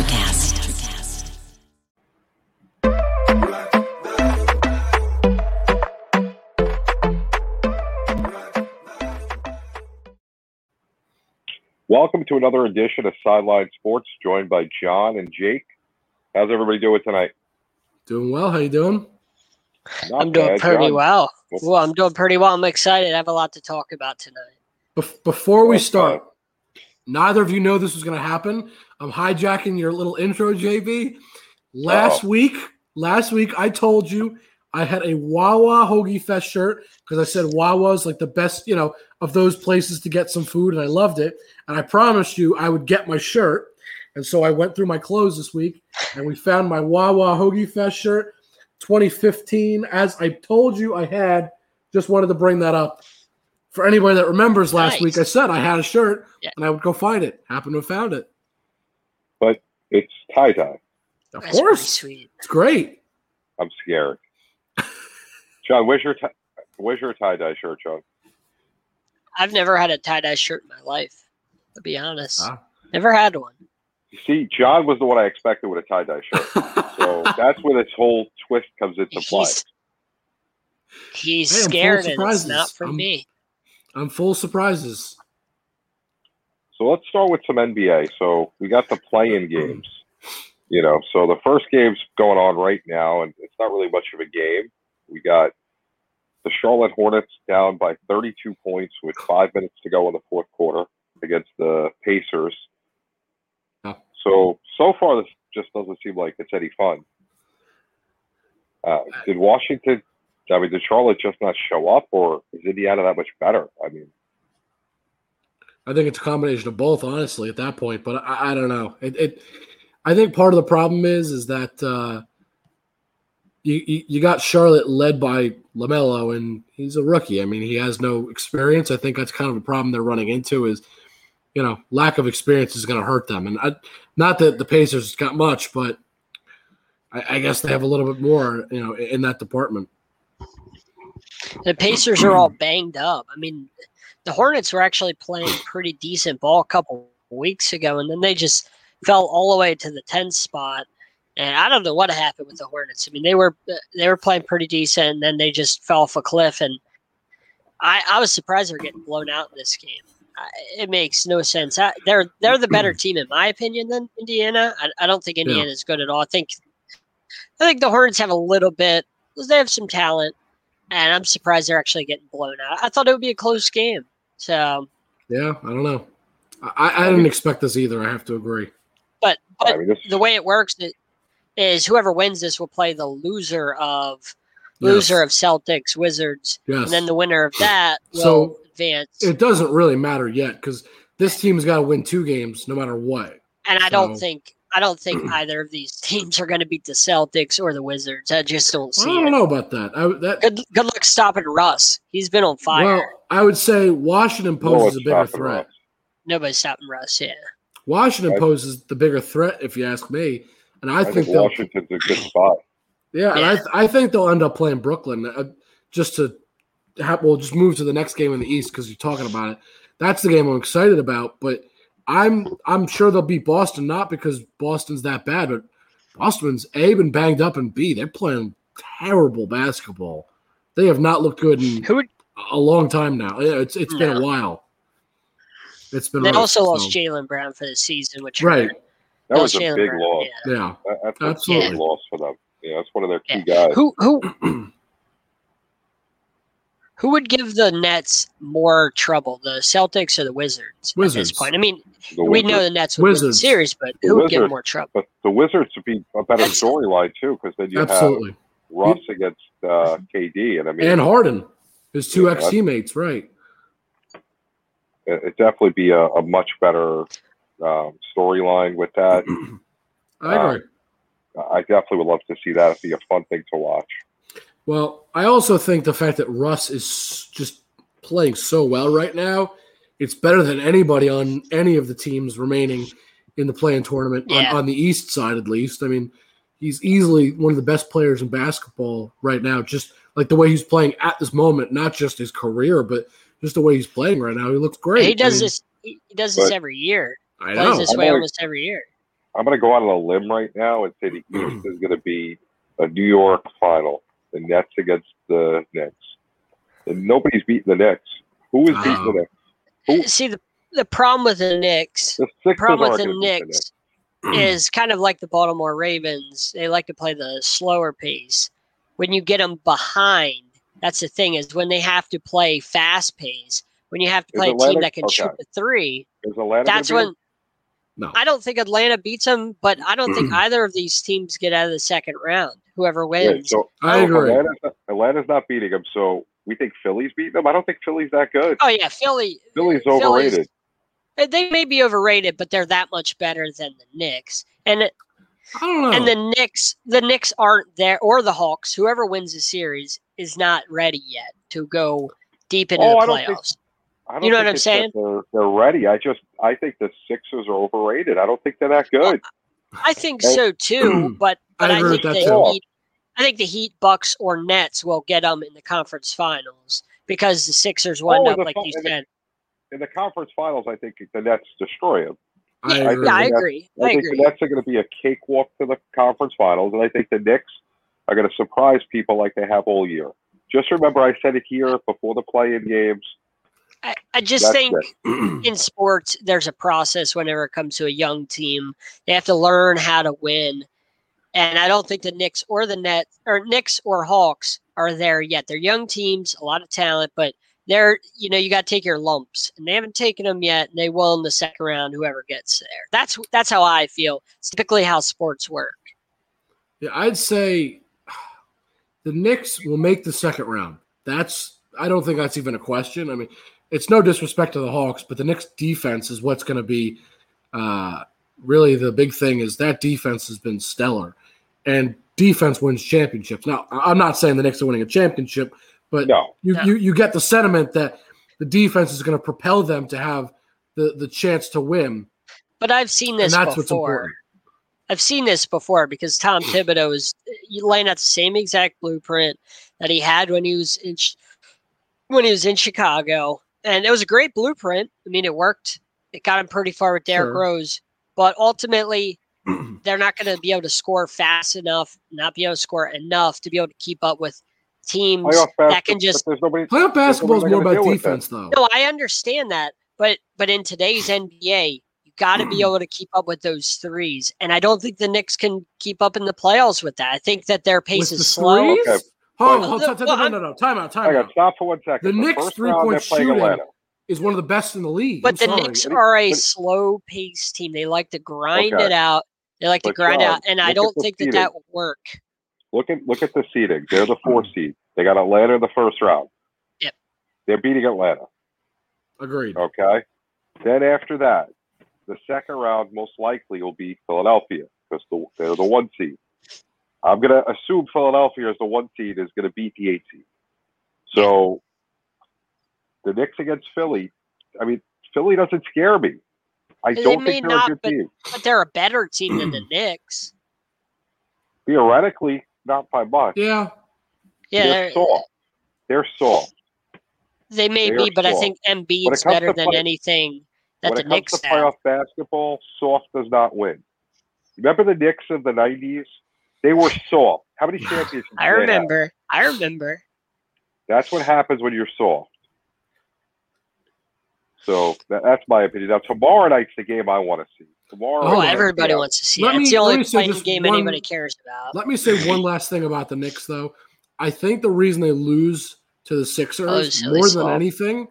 Electrocast. Welcome to another edition of Sideline Sports, joined by John and Jake. How's everybody doing tonight? Doing well. How you doing? Not I'm doing bad, pretty John. well. Well, I'm doing pretty well. I'm excited. I have a lot to talk about tonight. Bef- before we uh, start, neither of you know this was going to happen. I'm hijacking your little intro, JB. Last Uh-oh. week, last week I told you I had a Wawa Hoagie Fest shirt because I said Wawa's like the best, you know, of those places to get some food, and I loved it. And I promised you I would get my shirt. And so I went through my clothes this week, and we found my Wawa Hoagie Fest shirt, 2015. As I told you, I had. Just wanted to bring that up for anybody that remembers last Nice. week. I said I had a shirt, Yeah. and I would go find it. Happened to have found it. But it's tie dye. Of That's course, sweet. it's great. I'm scared. John, where's your tie? Where's your tie dye shirt, John? I've never had a tie dye shirt in my life. To be honest, Ah. never had one. You see, John was the one I expected with a tie dye shirt. So that's where this whole twist comes into play. He's he's Hey, I'm full of scared, and it's not for I'm- me. I'm full of surprises. So let's start with some NBA. So we got the play-in games. You know, so the first game's going on right now, and it's not really much of a game. We got the Charlotte Hornets down by 32 points with five minutes to go in the fourth quarter against the Pacers. So so far, this just doesn't seem like it's any fun. Uh, did Washington? I mean, did Charlotte just not show up, or is Indiana that much better? I mean, I think it's a combination of both, honestly, at that point. But I, I don't know. It, it, I think part of the problem is, is that uh, you, you you got Charlotte led by LaMelo, and he's a rookie. I mean, he has no experience. I think that's kind of a problem they're running into. Is you know, lack of experience is going to hurt them. And I, not that the Pacers got much, but I, I guess they have a little bit more, you know, in that department. The Pacers are all banged up. I mean, the Hornets were actually playing pretty decent ball a couple weeks ago, and then they just fell all the way to the 10th spot. And I don't know what happened with the Hornets. I mean, they were they were playing pretty decent, and then they just fell off a cliff. And I, I was surprised they were getting blown out in this game. I, it makes no sense. I, they're they're the better team in my opinion than Indiana. I, I don't think Indiana is good at all. I think I think the Hornets have a little bit. They have some talent and I'm surprised they're actually getting blown out. I thought it would be a close game. So, Yeah, I don't know. I, I didn't expect this either. I have to agree. but but the way it works is, is whoever wins this will play the loser of loser of Celtics Wizards, Yes. and then the winner of that will So, advance. it doesn't really matter yet because this team's got to win two games no matter what. and I don't think I don't think either of these teams are going to beat the Celtics or the Wizards. I just don't Well, see I don't it. know about that. I, that Good good luck stopping Russ. He's been on fire. well, I would say Washington poses one's a bigger threat. Russ. Nobody's stopping Russ. Yeah. Washington I- poses the bigger threat, if you ask me. And I, I think, think Washington's a good spot. yeah, and Yeah. I, I think they'll end up playing Brooklyn uh, just to have. We'll just move to the next game in the East because you're talking about it. That's the game I'm excited about. But I'm I'm sure they'll beat Boston, not because Boston's that bad, but Boston's A been banged up and B they're playing terrible basketball. They have not looked good in Who would, a long time now. Yeah, It's it's been a while. It's been they rough, also lost so- Jaylen Brown for the season, which Right. hurt. That was a big Brown, loss. yeah. Yeah. That- That's a Absolutely. big loss for them. Yeah, that's one of their key Yeah. guys. Who who who would give the Nets more trouble, the Celtics or the Wizards, at this point? I mean, The we know the Nets would win the series, but The who would give more trouble? But the Wizards would be a better storyline too, because then you have Absolutely. Russ against uh, KD, and I mean, And Harden, his two Yeah, ex teammates, right? it it'd definitely be a, a much better um, storyline with that. I Uh, agree. I definitely would love to see that. It'd be a fun thing to watch. Well, I also think the fact that Russ is just playing so well right now, it's better than anybody on any of the teams remaining in the play-in tournament Yeah. on, on the East side, at least. I mean, he's easily one of the best players in basketball right now. Just like the way he's playing at this moment, not just his career, but just the way he's playing right now. He looks great. he does I mean, this. He he does this But- every year. I Plays know. this I way know- almost every year. I'm going to go out on a limb right now and say the East is going to be a New York final. The Nets against the Knicks. And nobody's beating the Knicks. Who is beating the Knicks? Who? See the the problem with the Knicks. The The problem with the going to beat the Knicks is kind of like the Baltimore Ravens. They like to play the slower pace. When you get them behind, that's the thing is when they have to play fast pace. When you have to Is play a team that can shoot the three, Is that's gonna when No. I don't think Atlanta beats them, but I don't think either of these teams get out of the second round. Whoever them? Yeah, wins. so I so agree. Atlanta's not, Atlanta's not beating them, so we think Philly's beating them. I don't think Philly's that good. oh yeah, Philly. Philly's Philly's- overrated. They may be overrated, but they're that much better than the Knicks. And I don't know. and the Knicks, the Knicks aren't there, or the Hawks. Whoever wins the series is not ready yet to go deep into Oh, the I don't think- playoffs. I don't You know think what I'm saying? They're, they're ready. I just I think the Sixers are overrated. I don't think they're that good. I think Hey. so too, but but I I, think the too. Heat, I think the Heat, Bucks, or Nets will get them in the conference finals because the Sixers will oh, end Oh, up the like fi- you said. In the conference finals, I think the Nets destroy them. I agree. yeah, I think that's- agree. I I think agree. the Nets are going to be a cakewalk to the conference finals, and I think the Knicks are going to surprise people like they have all year. Just remember, I said it here before the play-in games. I, I just That's think in sports there's a process whenever it comes to a young team. They have to learn how to win. And I don't think the Knicks or the Net or Knicks or Hawks are there yet. They're young teams, a lot of talent, but they're you know you got to take your lumps, and they haven't taken them yet. And they will in the second round, whoever gets there. That's that's how I feel. It's typically how sports work. Yeah, I'd say the Knicks will make the second round. That's I don't think that's even a question. I mean, it's no disrespect to the Hawks, but the Knicks defense is what's going to be uh, really the big thing. Is that defense has been stellar, and defense wins championships. Now, I- I'm not saying the Knicks are winning a championship, but No, you, No. you you get the sentiment that the defense is going to propel them to have the the chance to win, But I've seen and this that's what's before. important. I've seen this before because Tom Thibodeau is laying out the same exact blueprint that he had when he was in when he was in Chicago, and it was a great blueprint. I mean, it worked. It got him pretty far with Derrick Sure. Rose, but ultimately, they're not going to be able to score fast enough, not be able to score enough to be able to keep up with teams playoff that can just. There's nobody. Playoff basketball is more about defense, though. No, I understand that, but but in today's NBA, you got to be able to keep up with those threes, and I don't think the Knicks can keep up in the playoffs with that. I think that their pace With is the slow. Okay. Hold, Well, hold, the- t- t- no, no, no. Time out, time I out. stop for one second. The Knicks three-point round, they're playing shooting Atlanta. Is one of the best in the league. But I'm the sorry. Knicks are a slow paced team. They like to grind Okay. it out. They like to grind John, uh, out, and I don't the think that that will work. Look at look at the seeding. They're the four hmm. seed. They got Atlanta in the first round. Yep. They're beating Atlanta. Agreed. Okay. Then after that, the second round most likely will be Philadelphia because the, they're the one seed. I'm gonna assume Philadelphia is the one seed is gonna beat the eight seed. So the Knicks against Philly. I mean, Philly doesn't scare me. I They don't think they're not, a good but- team. But they're a better team than the Knicks. Theoretically, not by much. Yeah. Yeah, they're they're, soft. They're soft. they may they be, are but I think When it Embiid's better than play- anything that the Knicks have. when the it comes Knicks to playoff basketball, soft does not win. Remember the Knicks of the '90s? They were soft. How many championships? I did they have? remember. I remember. That's what happens when you're soft. So that, that's my opinion. Now tomorrow night's the game I want to see. Tomorrow. Oh, Oh, everybody wants to see Let it. me- It's the only say fighting game one- anybody cares about. Let me say one last thing about the Knicks, though. I think the reason they lose to the Oh, Sixers silly more than slow. anything,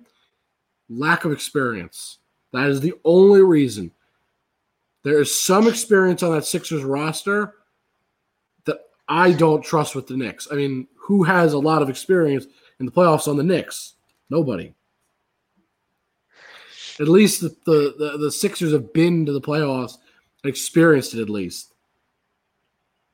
lack of experience. That is the only reason. There is some experience on that Sixers roster that I don't trust with the Knicks. I mean, who has a lot of experience in the playoffs on the Knicks? Nobody. At least the, the, the, the Sixers have been to the playoffs and experienced it at least.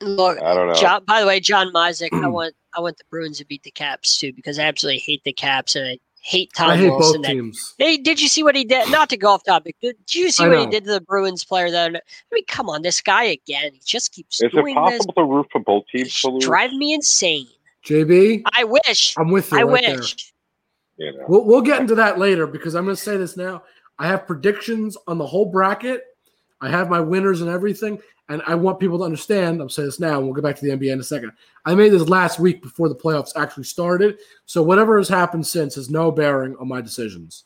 Look, I don't know. John, by the way, John Mizek, I want I want the Bruins to beat the Caps too because I absolutely hate the Caps and I hate Tom I hate Wilson. both that- teams. Hey, did you see what he did? Not to go off topic. Did you see I what he did to the Bruins player? That I mean, come on, this guy again. He just keeps Is it doing this. possible to root for both teams It's to lose? me insane. JB, I wish. I'm with you I right there. wish. You know. We'll, we'll get into that later because I'm going to say this now. I have predictions on the whole bracket. I have my winners and everything, and I want people to understand. I'm saying this now, and we'll get back to the NBA in a second. I made this last week before the playoffs actually started, so whatever has happened since has no bearing on my decisions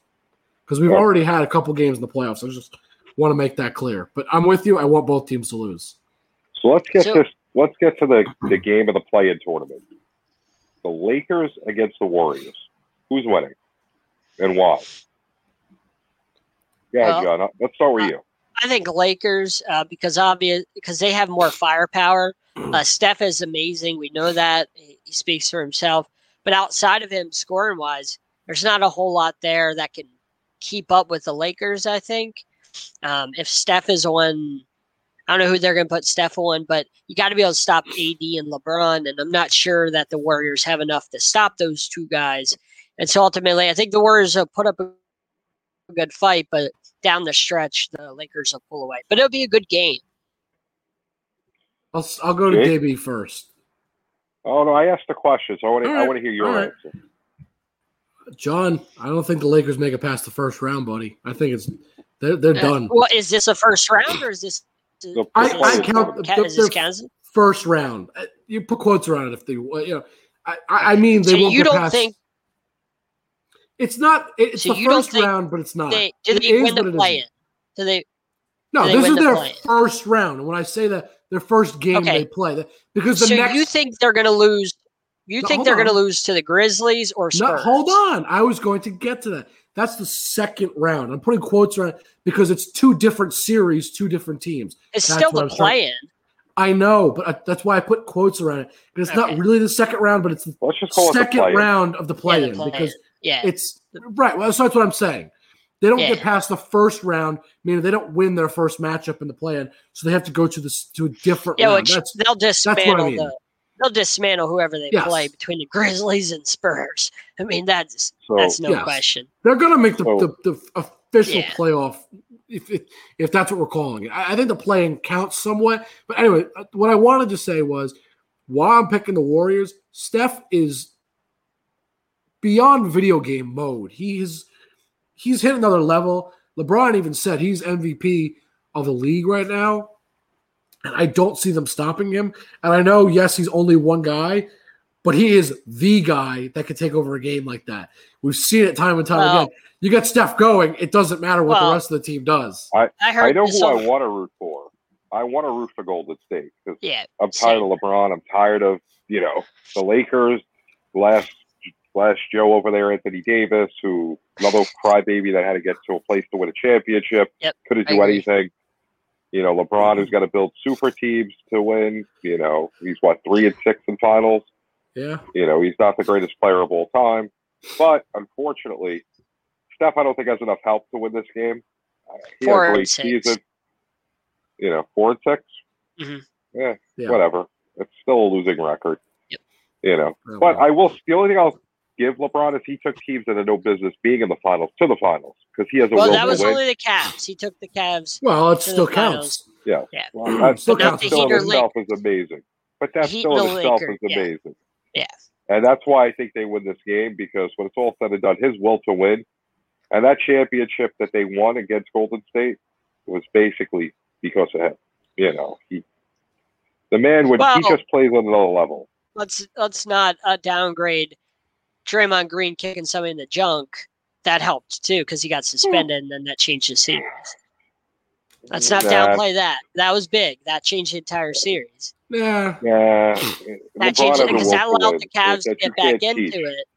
because we've Yeah. already had a couple games in the playoffs. I just want to make that clear. But I'm with you. I want both teams to lose. So let's get So- this. Let's get to the the game of the play-in tournament. The Lakers against the Warriors. Who's winning, and why? Yeah, Well, John. Let's start with you. I think Lakers uh, because obvious because they have more firepower. Uh, Steph is amazing. We know that he he speaks for himself. But outside of him, scoring wise, there's not a whole lot there that can keep up with the Lakers. I think um, if Steph is on, I don't know who they're going to put Steph on, but you got to be able to stop AD and LeBron. And I'm not sure that the Warriors have enough to stop those two guys. And so ultimately, I think the Warriors will put up a good fight, but down the stretch, the Lakers will pull away. But it'll be a good game. I'll, I'll go to Jake? JB first. Oh no, I asked the question, so I want to. All I right, want to hear your all right. answer. John, I don't think the Lakers make it past the first round, buddy. I think it's they're they're Uh, done. Well, is this a first round or is this? The- I- the I play-in count- tournament. Ca- is this Kansas? First round. Uh, You put quotes around it if they, you know. I, I I mean, they So won't you get don't past. think it's not. It's So the you don't first round, but it's not. they do It they is win the it play in? Do they? No, do they this win is the their play-in? first round, and when I say that, their first game Okay. they play, that- because the So next. you think they're going to lose? You No, think they're going to lose to the Grizzlies or No, Spurs? hold on. I was going to get to that. That's the second round. I'm putting quotes around because it's two different series, two different teams. It's That's still what the I'm play in. I know, but I, that's why I put quotes around it. Because it's Okay. not really the second round, but it's the Let's just call it the second play-in. round of the play-in play-in. because Yeah. it's right. Well, so that's what I'm saying. They don't get past the first round, meaning they don't win their first matchup in the play-in, so they have to go to this to a different yeah, round. which That's they'll what I dismantle mean. the. They'll dismantle whoever they Yes. play between the Grizzlies and Spurs. I mean, that's So that's no Yes. question. they're going to make the, So- the, the official Yeah. playoff if, if if that's what we're calling it. I, I think the play-in counts somewhat, but anyway, uh, what I wanted to say was why I'm picking the Warriors. Steph is beyond video game mode. He's he's hit another level. LeBron even said he's MVP of the league right now. And I don't see them stopping him. And I know, yes, he's only one guy, but he is the guy that could take over a game like that. We've seen it time and time Well- again. You get Steph going, it doesn't matter what Well- the rest of the team does. I heard. I know who on- I want to root for. I want to root for Golden State because Yeah, I'm tired of LeBron. I'm tired of you know the Lakers. Last last Joe over there, Anthony Davis, who another crybaby that had to get to a place to win a championship. Yep, couldn't I do agree. anything. You know, LeBron, who's got to build super teams to win. You know, he's what three and six in finals. Yeah. You know, he's not the greatest player of all time, but unfortunately, Steph, I don't think has enough help to win this game. Uh, He Four had a and great six. season. You know, four and 6 Mhm. Yeah, Yeah. whatever. It's still a losing record. Yep. You know, Oh, but well. I will. The only thing I'll give LeBron is he took teams that had no business being in the finals to the finals because he has a Well, that was win. only the Cavs. He took the Cavs. well, it to the still finals. counts. yeah, Yeah. well, that, Still but that counts. still Heat in itself is amazing. But that Heat still in and itself Lakers, is yeah. amazing. Yeah. And that's why I think they win this game because when it's all said and done, his will to win and that championship that they won against Golden State was basically because of him. You know, he the man would he just plays on another level. Let's let's not uh, downgrade Draymond Green kicking somebody in the junk. That helped too because he got suspended and then that changed the series. Let's not Nah, downplay that. That was big. That changed the entire series. Yeah. Nah, That changed it because will that allowed the Cavs to get back into teach. it.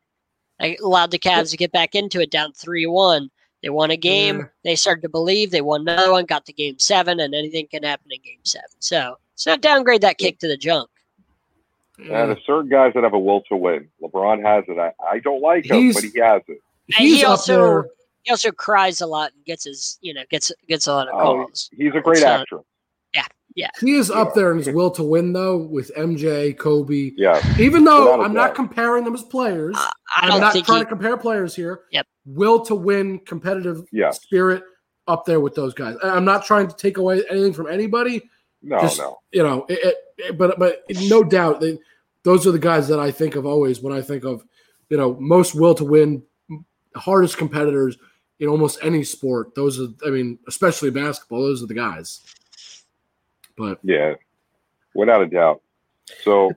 It allowed the Cavs to get back into it down three one. They won a game. Yeah. They started to believe. They won another one. Got to game seven, and anything can happen in game seven. So it's not downgrade that kick to the junk. And yeah. there's mm. certain guys that have a will to win. LeBron has it. I, I don't like him, He's- but he has it. And He's he also he also cries a lot and gets his you know gets gets a lot of Oh, calls. he's a great It's not- yeah. He is up there in his will to win, though, with MJ, Kobe. Yeah, Even though Without a I'm not comparing them as players, I I'm don't not think trying he, to compare players here. Yep. Will to win, competitive Yeah. spirit up there with those guys. I'm not trying to take away anything from anybody. no, Just- no. You know, it, it, it- but but no doubt, they, those are the guys that I think of always when I think of, you know, most will to win, hardest competitors. in almost any sport, those are. I mean, especially basketball, those are the guys. But Yeah, without a doubt. So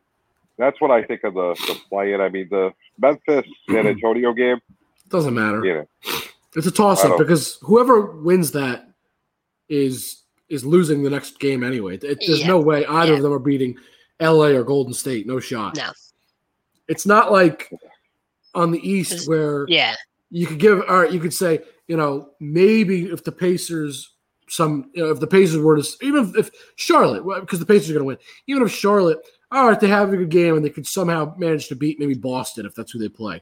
that's what I think of the the play-in. I mean, the Memphis San Antonio game. doesn't matter. You know, It's a toss up because whoever wins that is is losing the next game anyway. It- there's Yeah. no way either Yeah. of them are beating LA or Golden State. No shot. No. It's not like on the East where Yeah. you could give all right, you could say, you know, maybe if the Pacers some you know, if the Pacers were to even if Charlotte, well, because the Pacers are gonna win, even if Charlotte, all right, they have a good game and they could somehow manage to beat maybe Boston if that's who they play.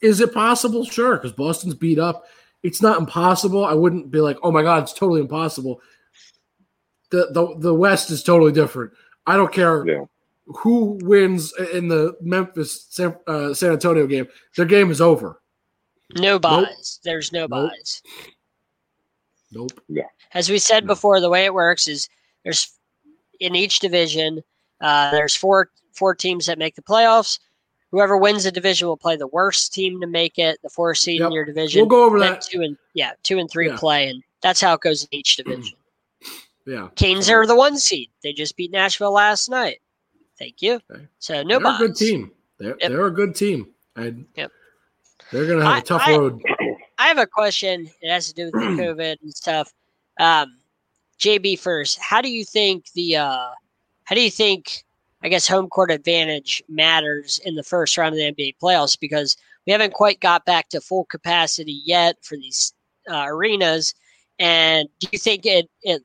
Is it possible? Sure, because Boston's beat up. It's not impossible. I wouldn't be like, oh my god, it's totally impossible. The the the West is totally different. I don't care Yeah. who wins in the Memphis San, uh, San Antonio game. Their game is over. No buys. There's no Nope. buys. Nope. Yeah. As we said No. before, the way it works is there's in each division, uh, there's four four teams that make the playoffs. Whoever wins the division will play the worst team to make it, the four seed Yep. in your division. We'll go over Then that. two and yeah, two and three Yeah. play, and that's how it goes in each division. Yeah. Canes are the one seed. They just beat Nashville last night. Thank you. Okay. So no they're a good team. They're, Yep. they're a good team. And Yep. they're going to have a I- tough I- road. I have a question. It has to do with the COVID and stuff. Um, JB first. How do you think the uh, how do you think I guess home court advantage matters in the first round of the NBA playoffs because we haven't quite got back to full capacity yet for these uh, arenas. And do you think it it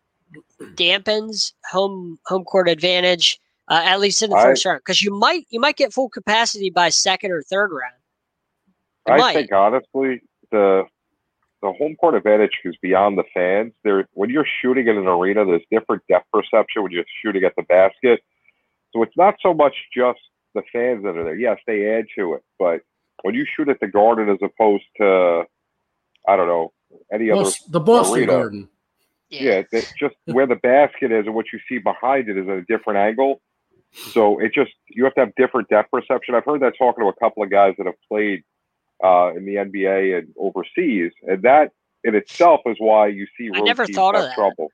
dampens home home court advantage uh, at least in the I- first round? Because you might you might get full capacity by second or third round. It I might. think honestly, the the home court advantage is beyond the fans. There, when you're shooting in an arena, there's different depth perception when you're shooting at the basket. So it's not so much just the fans that are there. Yes, they add to it, but when you shoot at the Garden as opposed to, I don't know, any other the Boston arena. Garden. Yeah, it's just where the basket is and what you see behind it is at a different angle. So it just you have to have different depth perception. I've heard that talking to a couple of guys that have played uh, in the NBA and overseas, and that in itself is why you see I never thought of that. trouble.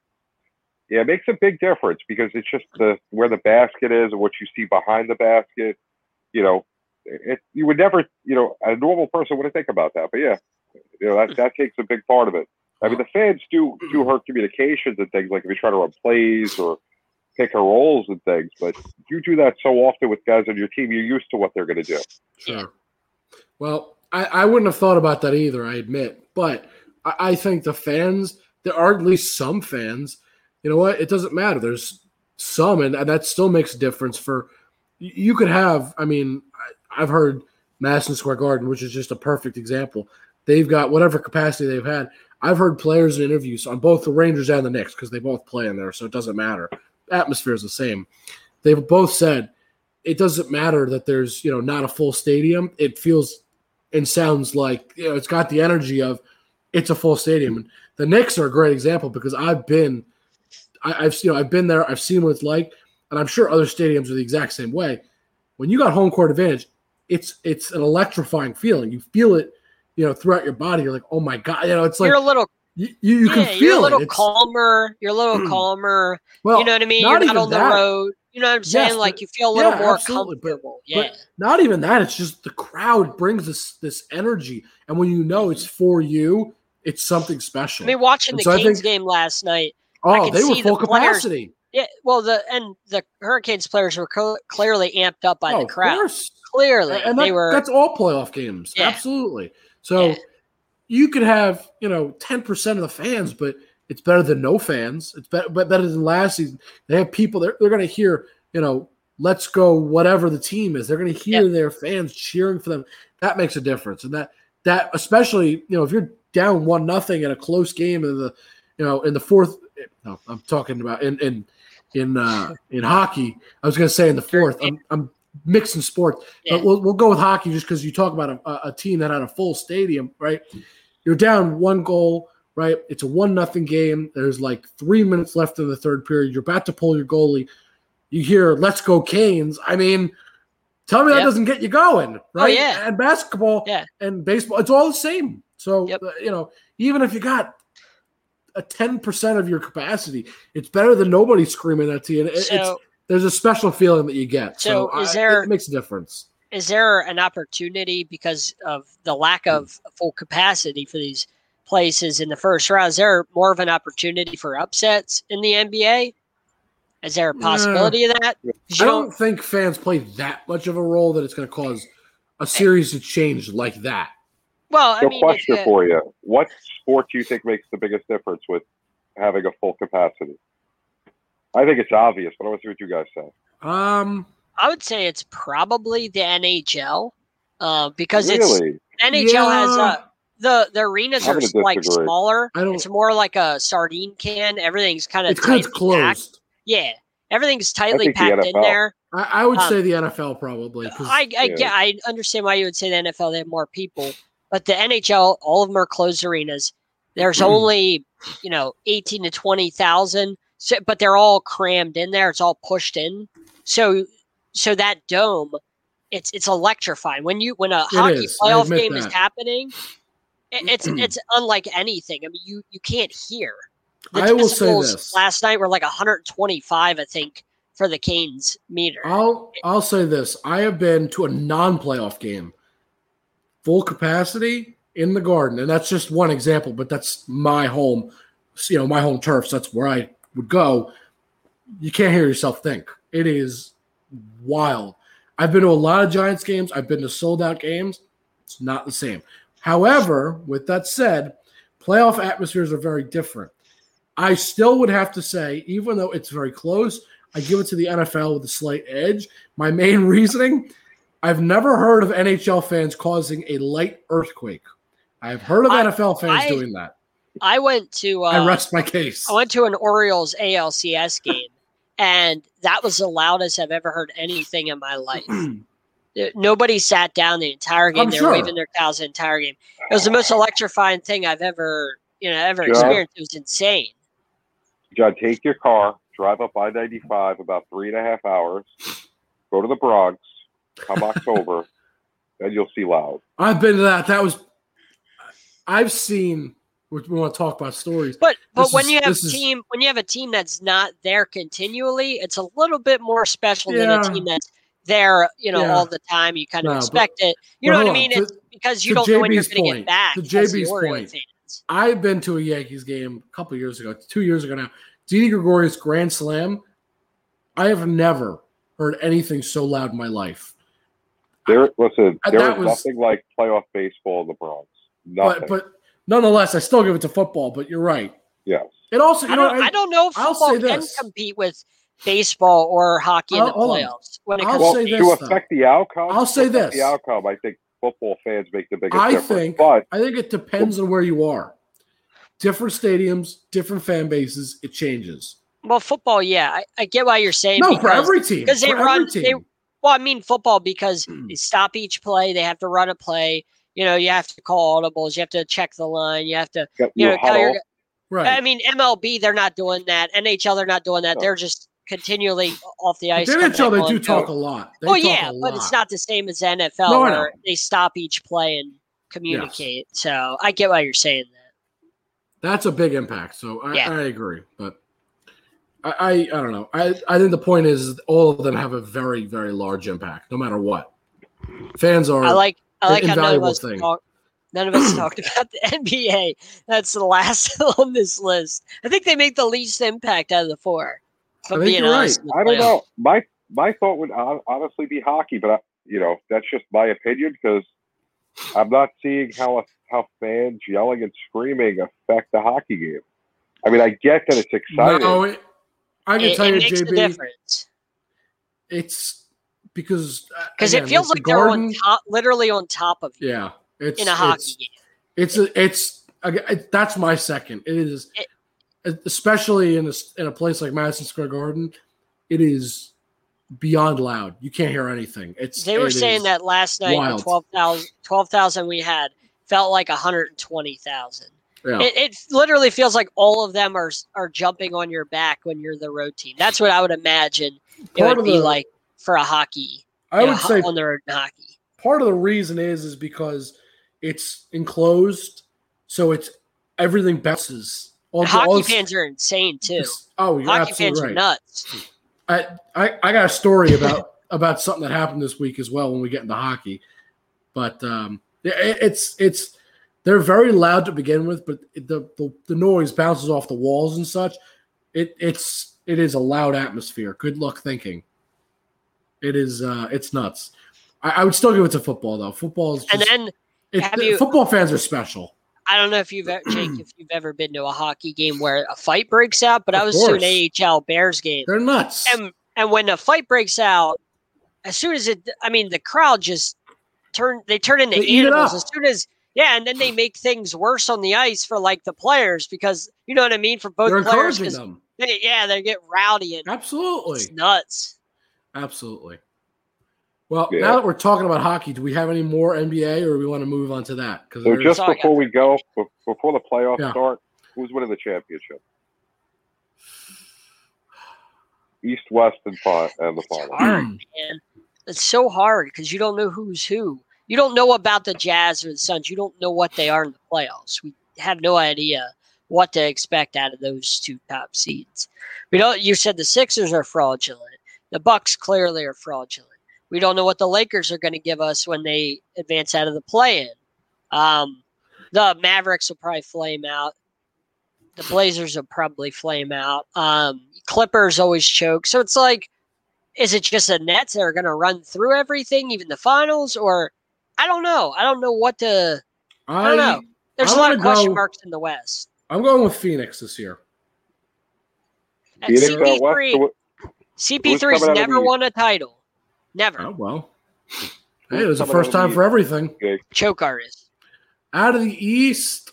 Yeah, it makes a big difference because it's just the where the basket is and what you see behind the basket. You know, it you would never, you know, a normal person wouldn't think about that, but yeah, you know that that takes a big part of it. I mean, the fans do do hurt communications and things like if you try to run plays or pick and rolls and things, but you do that so often with guys on your team, you're used to what they're going to do. Sure. Well, I, I wouldn't have thought about that either, I admit. But I, I think the fans, there are at least some fans, you know what? It doesn't matter. There's some, and, and that still makes a difference for you you could have, I mean, I, I've heard Madison Square Garden, which is just a perfect example. They've got whatever capacity they've had. I've heard players in interviews on both the Rangers and the Knicks because they both play in there, so it doesn't matter. Atmosphere is the same. They've both said it doesn't matter that there's you know not a full stadium. It feels and sounds like you know it's got the energy of it's a full stadium. And the Knicks are a great example because I've been, I, I've you know I've been there. I've seen what it's like, and I'm sure other stadiums are the exact same way. When you got home court advantage, it's it's an electrifying feeling. You feel it, you know, throughout your body. You're like, oh my god, you know, it's like you're a little you, you, you yeah, can you're a little it. Calmer. You're a little hmm. calmer. well, you know what I mean? not You're not on the that. road. You know what I'm saying? Yes, like but- you feel a little yeah, more absolutely, but- comfortable. yeah. but not even that. It's just the crowd brings this this energy, and when you know it's mm-hmm. for you, it's something special. I mean, watching And the so Kings think- game last night. oh, can they were see the full players- capacity. Yeah, well, the and the Hurricanes players were co- clearly amped up by oh, the of crowd. course. Clearly, and they were. that's all playoff games. Yeah. Absolutely. So Yeah. you could have, you know, 10% of the fans, but it's better than no fans. It's better, but better than last season. They have people, they're, they're going to hear, you know, let's go, whatever the team is. They're going to hear their fans cheering for them. That makes a difference. And that, that, especially, you know, if you're down one nothing in a close game in the, you know, in the fourth, no, I'm talking about in, in, in, uh, in hockey. I was going to say in the fourth. I'm, I'm mixing sports. Yeah. But we'll, we'll go with hockey just because you talk about a, a team that had a full stadium, right? You're down one goal, right? It's a one nothing game. There's like three minutes left in the third period. You're about to pull your goalie. You hear "Let's go Canes." I mean, tell me that doesn't get you going, right? yeah. And basketball Yeah. and baseball, it's all the same. So Yep. uh, you know, even if you got a ten percent of your capacity, it's better than nobody screaming at you. And So- it's there's a special feeling that you get. So, So is I- there- it makes a difference. is there an opportunity because of the lack of full capacity for these places in the first round? Is there more of an opportunity for upsets in the NBA? Is there a possibility of that? I you don't think fans play that much of a role that it's going to cause a series to change like that. Well, I So, mean, question you- for you: What sport do you think makes the biggest difference with having a full capacity? I think it's obvious, but I want to see what you guys say. Um, I would say it's probably the NHL uh, because it's really? NHL has Yeah. uh, the the arenas I'm are like smaller. I don't- It's more like a sardine can. Everything's kind of it's kind of packed. closed. Yeah, everything's tightly think the packed in there. I, I would Um, say the NFL probably. I I, Yeah. get, I understand why you would say the NFL they have more people, but the NHL all of them are closed arenas. There's only you know eighteen to twenty thousand, so, but they're all crammed in there. It's all pushed in. So so that dome, it's it's electrifying when you when a hockey is. Playoff game is happening. it- It's it's unlike anything. I mean, you you can't hear. The I will say this. Last night were like 125, I think, for the Canes meter. I'll I'll say this. I have been to a non-playoff game, full capacity in the Garden, and that's just one example. But that's my home, you know, my home turf. So that's where I would go. You can't hear yourself think. It is wild. I've been to a lot of Giants games. I've been to sold out games. It's not the same. However, with that said, playoff atmospheres are very different. I still would have to say, even though it's very close, I give it to the NFL with a slight edge. My main reasoning I've never heard of NHL fans causing a light earthquake. I've heard of I- NFL fans I- doing that. I went to uh, I rest my case. I went to an Orioles ALCS game, and that was the loudest I've ever heard anything in my life. Nobody sat down the entire game. I'm they sure. were waving their towels the entire game. It was the most electrifying thing I've ever, you know, ever Sure. experienced. It was insane. John, take your car, drive up I ninety five about three and a half hours, go to the Bronx, come October, and you'll see loud. I've been to that. That was I've seen we we want to talk about stories. But but This when is- you have this is- team when you have a team that's not there continually, it's a little bit more special than a team that's there, you know, Yeah. all the time. You kind of No, but- expect it. You know what I mean? To, it's because you don't JB's know when you're going to get back. To JB's point, fans. I've been to a Yankees game a couple years ago, two years ago now. Didi Gregorius Grand Slam. I have never heard anything so loud in my life. There, listen, there that is was- nothing like playoff baseball in the Bronx. Nothing. But but nonetheless, I still give it to football. But you're right. Yeah. It also, you I know, don't, I, don't know if I'll football say can compete with baseball or hockey in I'll- the hold on. playoffs when it I'll comes Well, say to this, to though. affect the outcome, I'll say affect this. The outcome, I think football fans make the biggest I difference. think- but I think it depends on where you are. Different stadiums, different fan bases, it changes. well, football. Yeah, I, I get why you're saying No, because, for every team. because they for every run. They, well, I mean football because Mm. they stop each play. They have to run a play. You know, you have to call audibles. You have to check the line. You have to, got you your know, tell your. right. I mean, MLB, they're not doing that. NHL, they're not doing that. No. They're just continually off the ice. the coming NHL, up they do field. talk a lot. They oh yeah, a but it's not the same as NFL No, where they stop each play and communicate. So I get why you're saying that. That's a big impact. So I, Yeah. I agree. But I, I I don't know. I, I think the point is all of them have a very, very large impact, no matter what. Fans are I like I like how none of us thing. talk, none of us talked about the NBA. That's the last on this list. I think they make the least impact out of the four. I I'm think you're right. I don't know. My my thought would honestly be hockey, but I, you know that's just my opinion because I'm not seeing how how fans yelling and screaming affect the hockey game. I mean, I get that it's exciting. no. It, I can It, tell it you, makes the JB, difference it's because uh, because it feels like the they're on top, literally on top of you Yeah, it's in a hockey it's, game. It's a, it's a, it- that's my second. It is, It- especially in a in a place like Madison Square Garden, it is beyond loud. You can't hear anything. It's They were it saying that last night. wild. The 12,000 12,000 we had felt like 120,000. Yeah. It, it literally feels like all of them are are jumping on your back when you're the road team. That's what I would imagine it would be the- like for a hockey. I you know, would say on the in hockey. part of the reason is is because it's enclosed, so it's everything bounces. All, all hockey this- fans are insane too. oh, you're Hockey fans absolutely are right. nuts. I, I I got a story about about something that happened this week as well when we get into hockey, but um, it, it's it's they're very loud to begin with, but the, the the noise bounces off the walls and such. It it's it is a loud atmosphere. Good luck thinking. It is uh it's nuts. I, I would still give it to football though. Football is just, And then it- have you- football fans are special. I don't know if you've Jake, if you've ever been to a hockey game where a fight breaks out, but I Of was to an. AHL Bears game, They're nuts. and and when a fight breaks out, as soon as it, I mean, the crowd just turn they turn into They animals as soon as yeah, and then they make things worse on the ice for like the players because you know what I mean for both They're players encouraging 'cause them. they, yeah they get rowdy and Absolutely. it's nuts. Absolutely. Well, Yeah. now that we're talking about hockey, do we have any more NBA, or do we want to move on to that? Because So just Sorry, before we go, before the playoffs Yeah. start, who's winning the championship? East, West, and, fi- and the It's final. hard, man. It's so hard because you don't know who's who. You don't know about the Jazz or the Suns. You don't know what they are in the playoffs. We have no idea what to expect out of those two top seeds. We don't. You said the Sixers are fraudulent. The Bucks clearly are fraudulent. We don't know what the Lakers are going to give us when they advance out of the play-in. Um, the Mavericks will probably flame out. The Blazers will probably flame out. Um, Clippers always choke. So it's like, is it just the Nets that are going to run through everything, even the finals, or I don't know. I don't know what to. I don't know. There's I'm a lot of question go- marks in the West. I'm going with Phoenix this year. And Phoenix. CP3, so what- CP3's coming never won a title. Never. Oh well. Hey, it was the first of the time for everything. Choke artist. Out of the East,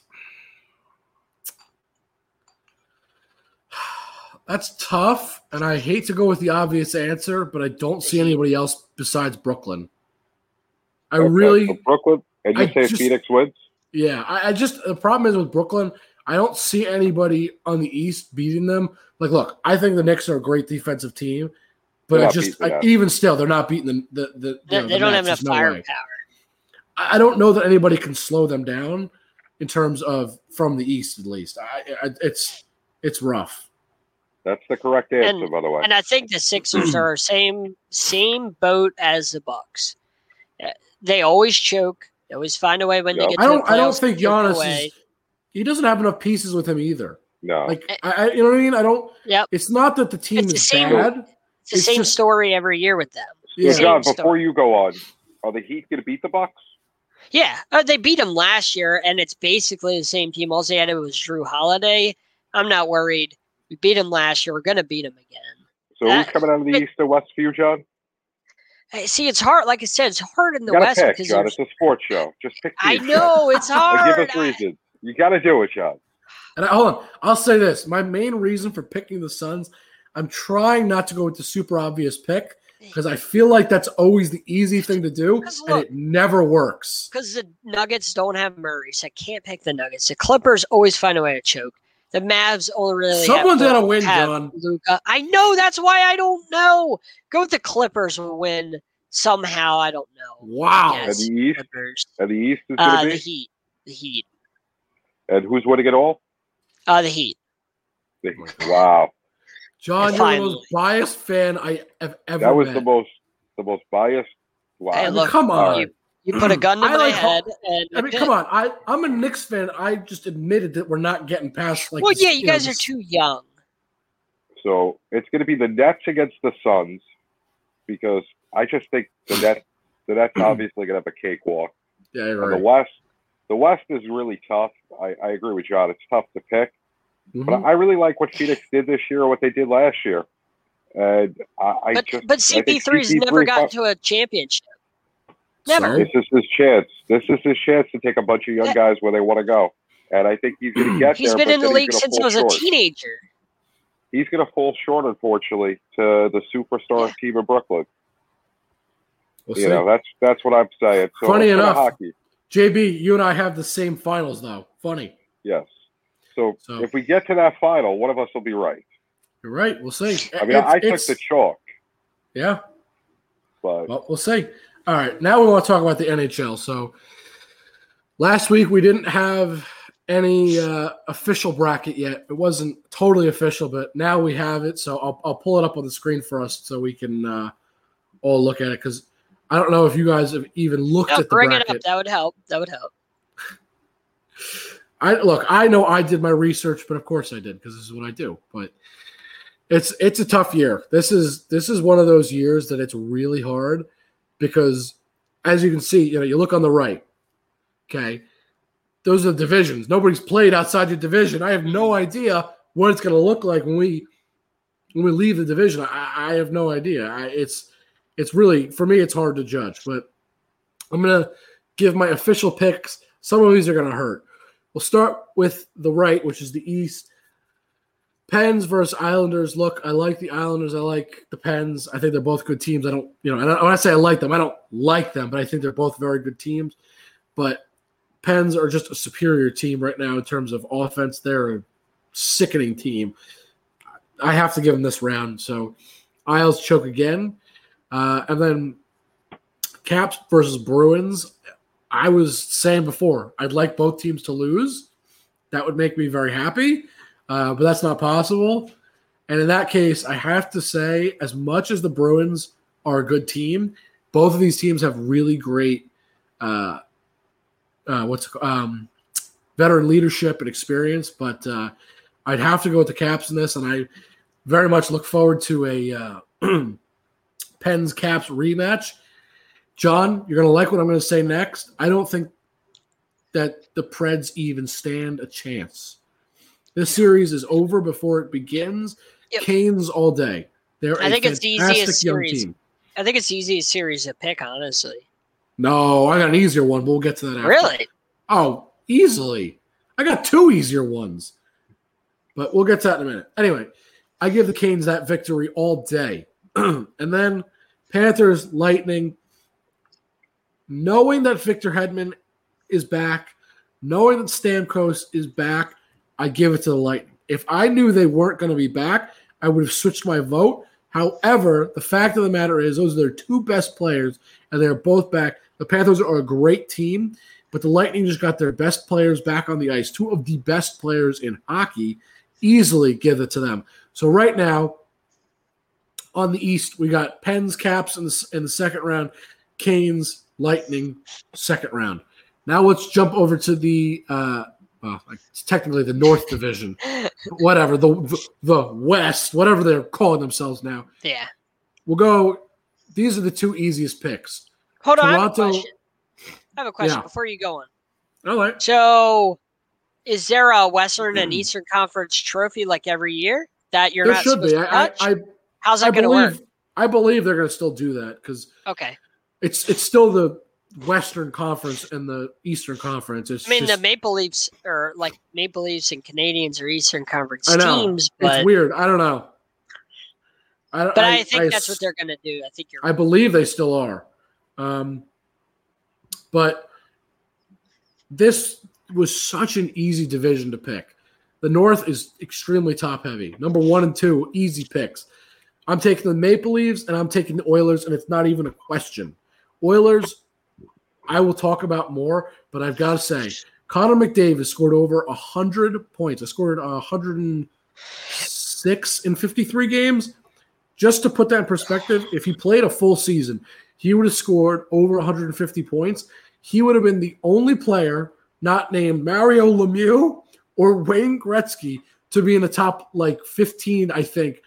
that's tough, and I hate to go with the obvious answer, but I don't see anybody else besides Brooklyn. I Okay, really, so Brooklyn, and you I say just- Phoenix wins? Yeah, I, I just the problem is with Brooklyn. I don't see anybody on the East beating them. Like, look, I think the Knicks are a great defensive team, but I just I, even still, they're not beating the the, the They, you know, they the don't have enough There's no firepower. I I don't know that anybody can slow them down in terms of from the East at least. I, I it's it's rough. That's the correct answer, And- by the way. And I think the Sixers are same same boat as the Bucks. Uh, They always choke. They always find a way when Yep. they get. I don't the I don't think to Giannis is. He doesn't have enough pieces with him either. No. Like I, I you know what I mean. I don't. Yep. It's not that the team It's the is same- bad. It's the It's same just- story every year with them. So, Yeah. John, Same before you go on, are the Heat going to beat the Bucks? Yeah, uh, they beat them last year, and it's basically the same team. All they had was Jrue Holiday. I'm not worried. We beat them last year. We're going to beat them again. So Uh, who's coming out of the it- East or West for you, John? See, it's hard. Like I said, it's hard in the West to pick, because John. there's- It's a sports show. Just pick. I know it's hard. Give us reasons. You got to do it, John. And I, hold on, I'll say this: my main reason for picking the Suns, I'm trying not to go with the super obvious pick because I feel like that's always the easy thing to do, 'Cause and it never works. because the Nuggets don't have Murray, so I can't pick the Nuggets. The Clippers always find a way to choke. The Mavs only really Someone's have, gotta win, have John. Luka. I know that's why I don't know. Go with the Clippers will win somehow. I don't know. Wow. And the East, Clippers. and the East is going Uh, to the. Heat. The Heat. And who's winning it all? Uh, the Heat. Wow, John, you're the most biased fan I have ever that was met. the most, the most biased. Wow. Hey, look, come on. You, you put a gun to I my like- head, and I mean, come on. I, I'm a Knicks fan. I just admitted that we're not getting past like. well, this- yeah, you know, guys are too young. So it's going to be the Nets against the Suns because I just think the Nets, the Nets obviously going to have a cakewalk. Yeah, you're And the. West, the West is really tough. I, I agree with John. It's tough to pick, Mhm. but I really like what Phoenix did this year or what they did last year. And I, I But just, but CP3's CP3 never gotten to a championship. Never. So? This is his chance. This is his chance to take a bunch of young Yeah. guys where they want to go. And I think he's going to get He's there. He's been in the league since he fall was a teenager. He's going to fall short, unfortunately, to the superstar Yeah. team of Brooklyn. We'll You see. know, that's that's what I'm saying. So Funny let's go to enough. hockey. JB, you and I have the same finals though. Funny. Yes. So, So- if we get to that final, one of us will be right. You're right. We'll see. I mean, It's- I took the chalk, yeah. but Well, we'll see. All right, now we want to talk about the NHL. So last week we didn't have any uh, official bracket yet. It wasn't totally official, but now we have it. So I'll, I'll pull it up on the screen for us so we can uh, all look at it because I don't know if you guys have even looked No, at the bring bracket. it up. That would help. That would help. I look, I know I did my research, but of course I did because this is what I do. But it's it's a tough year. This is this is one of those years that it's really hard because as you can see, you know, you look on the right. Okay. Those are the divisions. Nobody's played outside your division. I have no idea what it's going to look like when we when we leave the division. I, I have no idea. I, it's it's really for me. It's hard to judge, but I'm gonna give my official picks. Some of these are gonna hurt. We'll start with the right, which is the East. Pens versus Islanders. Look, I like the Islanders. I like the Pens. I think they're both good teams. I don't, you know, and I- when I say I like them, I don't like them, but I think they're both very good teams. But Pens are just a superior team right now in terms of offense. They're a sickening team. I have to give them this round. So Isles choke again. Uh, and then Caps versus Bruins. I was saying before, I'd like both teams to lose. That would make me very happy, uh, but that's not possible. And in that case, I have to say, as much as the Bruins are a good team, both of these teams have really great, uh, uh, what's um, veteran leadership and experience. But uh, I'd have to go with the Caps in this, and I very much look forward to a uh, Pens Caps rematch. John, you're going to like what I'm going to say next. I don't think that the Preds even stand a chance. This series is over before it begins. Yep. Canes all day. They're I think it's the easiest series. team. I think it's the easiest series to pick, honestly. No, I got an easier one. but We'll get to that. After. Really? Oh, easily. I got two easier ones, but we'll get to that in a minute. Anyway, I give the Canes that victory all day. and then Panthers, Lightning, knowing that Victor Hedman is back, knowing that Stamkos is back, I give it to the Lightning. If I knew they weren't going to be back, I would have switched my vote. However, the fact of the matter is, those are their two best players, and they're both back. The Panthers are a great team, but the Lightning just got their best players back on the ice. Two of the best players in hockey easily give it to them. So right now, on the East, we got Pens, Caps in the, in the second round, Canes, Lightning, second round. Now let's jump over to the uh, well, it's technically the North Division, whatever the, the West, whatever they're calling themselves now. Yeah. We'll go. These are the two easiest picks. Hold on. I have a question. I have a question Yeah. before you go on. All right. So, is there a Western and Eastern Conference trophy like every year that you're there not should supposed be. to I, touch? I, How's I that going to work? believe. I believe they're going to still do that because Okay. it's it's still the Western Conference and the Eastern Conference. It's I mean, just, the Maple Leafs are like Maple Leafs and Canadiens are Eastern Conference I know. teams, it's weird. I don't know. I, but I, think that's what they're going to do. I think you're I believe they still are. Um, but this was such an easy division to pick. The North is extremely top heavy. Number one and two, easy picks. I'm taking the Maple Leafs and I'm taking the Oilers, and it's not even a question. Oilers, I will talk about more, but I've got to say, Connor McDavid scored over 100 points. I scored 106 in 53 games. Just to put that in perspective, if he played a full season, he would have scored over 150 points. He would have been the only player not named Mario Lemieux or Wayne Gretzky to be in the top like 15, I think,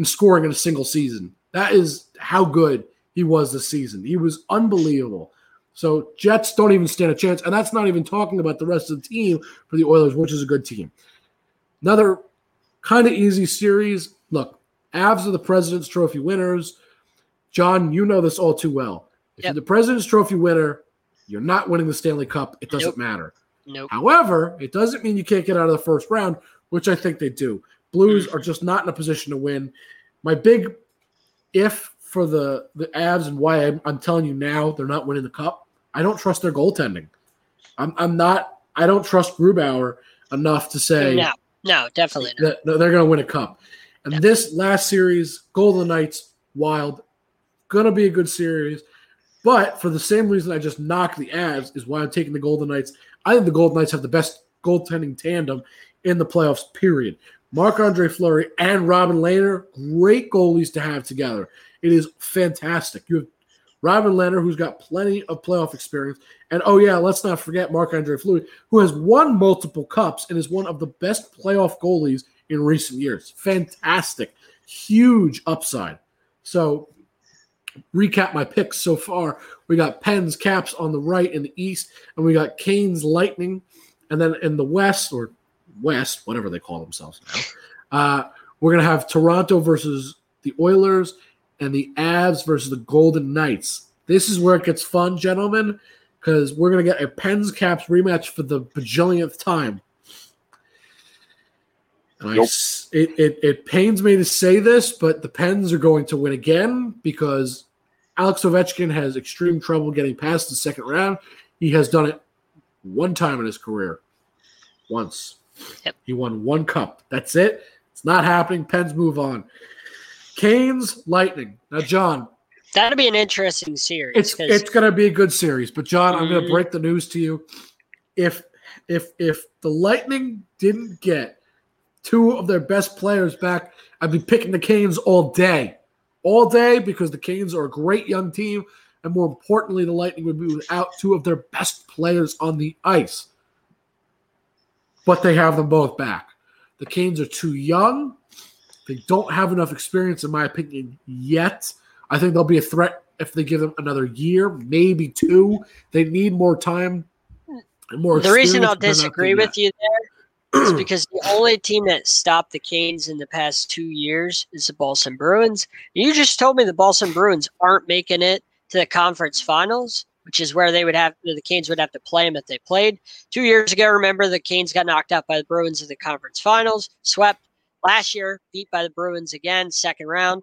in scoring in a single season. That is how good he was this season. He was unbelievable. So Jets don't even stand a chance, and that's not even talking about the rest of the team for the Oilers, which is a good team. Another kind of easy series. Look, Avs are the President's Trophy winners. John, you know this all too well. If Yep. you're the President's Trophy winner, you're not winning the Stanley Cup. It doesn't Nope. matter. nope. However, it doesn't mean you can't get out of the first round, which I think they do. Blues mm. are just not in a position to win. My big if for the the Avs and why I'm, I'm telling you now they're not winning the cup. I don't trust their goaltending. I'm I'm not. I don't trust Grubauer enough to say No, no, definitely not. that they're going to win a cup. And this last series, Golden Knights, Wild, going to be a good series. But for the same reason I just knocked the Avs is why I'm taking the Golden Knights. I think the Golden Knights have the best goaltending tandem in the playoffs, period. Marc Andre Fleury and Robin Lehner, great goalies to have together. It is fantastic. You have Robin Lehner, who's got plenty of playoff experience. And oh, yeah, let's not forget Marc Andre Fleury, who has won multiple cups and is one of the best playoff goalies in recent years. Fantastic. Huge upside. So, recap my picks so far. We got Pens, Caps on the right in the East, and we got Canes, Lightning. And then in the West, or West, whatever they call themselves now, uh, we're going to have Toronto versus the Oilers and the Avs versus the Golden Knights. This is where it gets fun, gentlemen, because we're going to get a Pens Caps rematch for the bajillionth time. And I, it, it, it pains me to say this, but the Pens are going to win again because Alex Ovechkin has extreme trouble getting past the second round. He has done it one time in his career. Once. Yep. He won one cup. That's it. It's not happening. Pens move on. Canes, Lightning. Now, John. That'll be an interesting series. It's it's going to be a good series. But John, mm-hmm. I'm going to break the news to you. If if if the Lightning didn't get two of their best players back, I'd be picking the Canes all day, all day because the Canes are a great young team, and more importantly, the Lightning would be without two of their best players on the ice. But they have them both back. The Canes are too young. They don't have enough experience, in my opinion, yet. I think they'll be a threat if they give them another year, maybe two. They need more time and more. the reason I'll but they're not disagree with you there is because the only team that stopped the Canes in the past two years is the Boston Bruins. You just told me the Boston Bruins aren't making it to the conference finals, which is where they would have the Canes would have to play them if they played. Two years ago, remember the Canes got knocked out by the Bruins in the conference finals, swept last year, beat by the Bruins again, second round.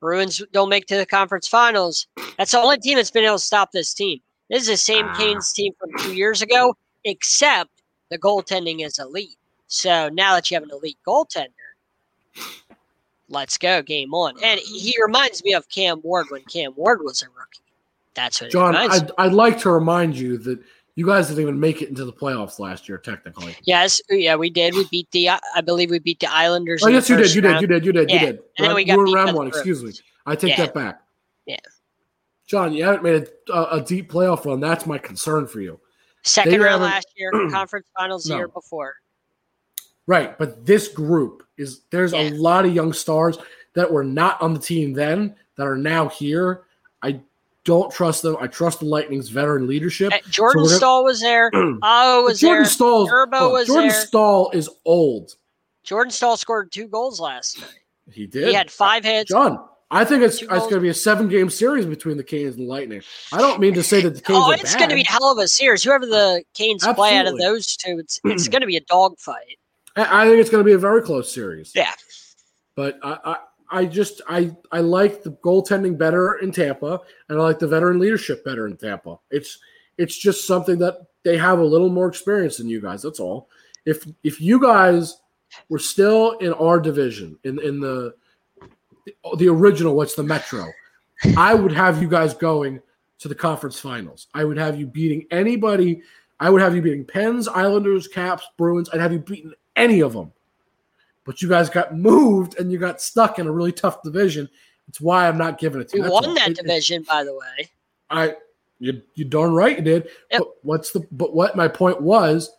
Bruins don't make to the conference finals. That's the only team that's been able to stop this team. This is the same Ah. Canes team from two years ago, except the goaltending is elite. So now that you have an elite goaltender, let's go game on. And he reminds me of Cam Ward when Cam Ward was a rookie. That's what John. I'd, I'd like to remind you that you guys didn't even make it into the playoffs last year, technically. Yes, yeah, we did. We beat the. I believe we beat the Islanders. Oh, the yes, you did. You did. You did. You did. Yeah, You did. and then we you got were beat round the one. Excuse me. I take Yeah. that back. Yeah. John, you haven't made a, a, a deep playoff run. That's my concern for you. Second They round last year, conference finals the No. year before. Right, but this group is there's Yeah. a lot of young stars that were not on the team then that are now here. I don't trust them. I trust the Lightning's veteran leadership. Uh, Jordan gonna- Staal was there. Oh, was Jordan there. Staal, Turbo was Jordan there. Staal is old. Jordan Staal scored two goals last night. He did. He had five hits. John, I think it's, it's going to be a seven game series between the Canes and the Lightning. I don't mean to say that the Canes Oh, are it's going to be a hell of a series. Whoever the Canes play out of those two, it's it's going to be a dogfight. I I think it's going to be a very close series. Yeah. But I, I, I just I I like the goaltending better in Tampa, and I like the veteran leadership better in Tampa. It's it's just something that they have a little more experience than you guys. That's all. If if you guys were still in our division in in the the original, what's the Metro, I would have you guys going to the conference finals. I would have you beating anybody. I would have you beating Pens, Islanders, Caps, Bruins. I'd have you beating any of them. But you guys got moved and you got stuck in a really tough division. It's why I'm not giving it to you. That's won that It- it- division, by the way. I you you darn right you did. Yep. But what's the but what my point was,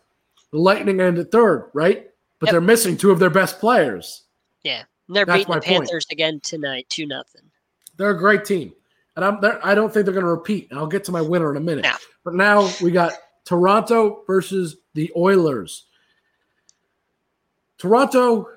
the Lightning ended third, right? But Yep. they're missing two of their best players. And they're That's beating the point. Panthers again tonight, two nothing. They're a great team. And I'm there, I don't think they're going to repeat. And I'll get to my winner in a minute. No. But now we got Toronto versus the Oilers. Toronto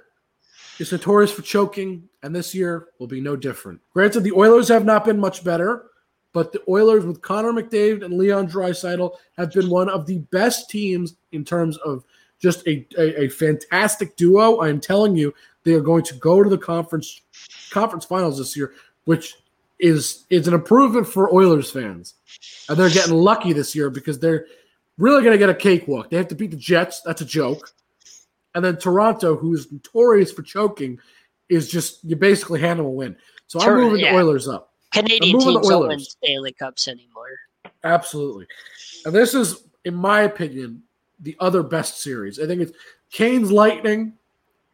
is notorious for choking, and this year will be no different. Granted, the Oilers have not been much better, but the Oilers with Connor McDavid and Leon Draisaitl have been one of the best teams in terms of just a, a, a fantastic duo. I am telling you, they are going to go to the conference conference finals this year, which is is an improvement for Oilers fans. And they're getting lucky this year because they're really going to get a cakewalk. They have to beat the Jets. That's a joke. And then Toronto, who's notorious for choking, is just you basically hand them a win. So I'm moving yeah. the Oilers up. Canadian teams don't win Stanley Cups anymore. Absolutely. And this is, in my opinion, the other best series. I think it's Canes Lightning,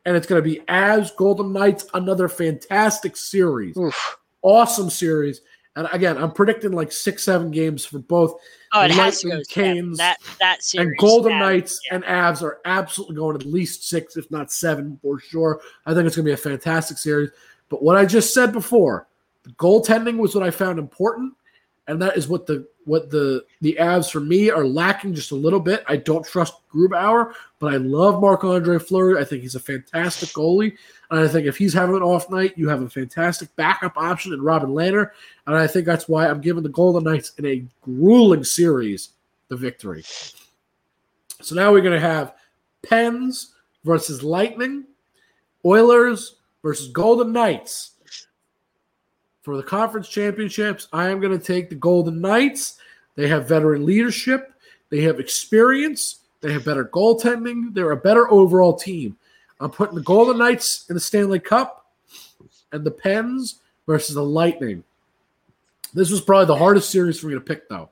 and it's going to be as Golden Knights. Another fantastic series, Oof. awesome series. And again, I'm predicting like six, seven games for both Oh, it has to Lightning, go. Canes, That that series. and Golden Knights yeah. and Avs are absolutely going at least six, if not seven, for sure. I think it's going to be a fantastic series. But what I just said before, the goaltending was what I found important, and that is what the what the the Avs for me are lacking just a little bit. I don't trust Grubauer, but I love Marc Andre Fleury. I think he's a fantastic goalie, and I think if he's having an off night, you have a fantastic backup option in Robin Lehner, and I think that's why I'm giving the Golden Knights in a grueling series the victory. So now we're going to have Pens versus Lightning, Oilers versus Golden Knights. For the conference championships, I am going to take the Golden Knights. They have veteran leadership, they have experience, they have better goaltending, they're a better overall team. I'm putting the Golden Knights in the Stanley Cup and the Pens versus the Lightning. This was probably the hardest series for me to pick, though,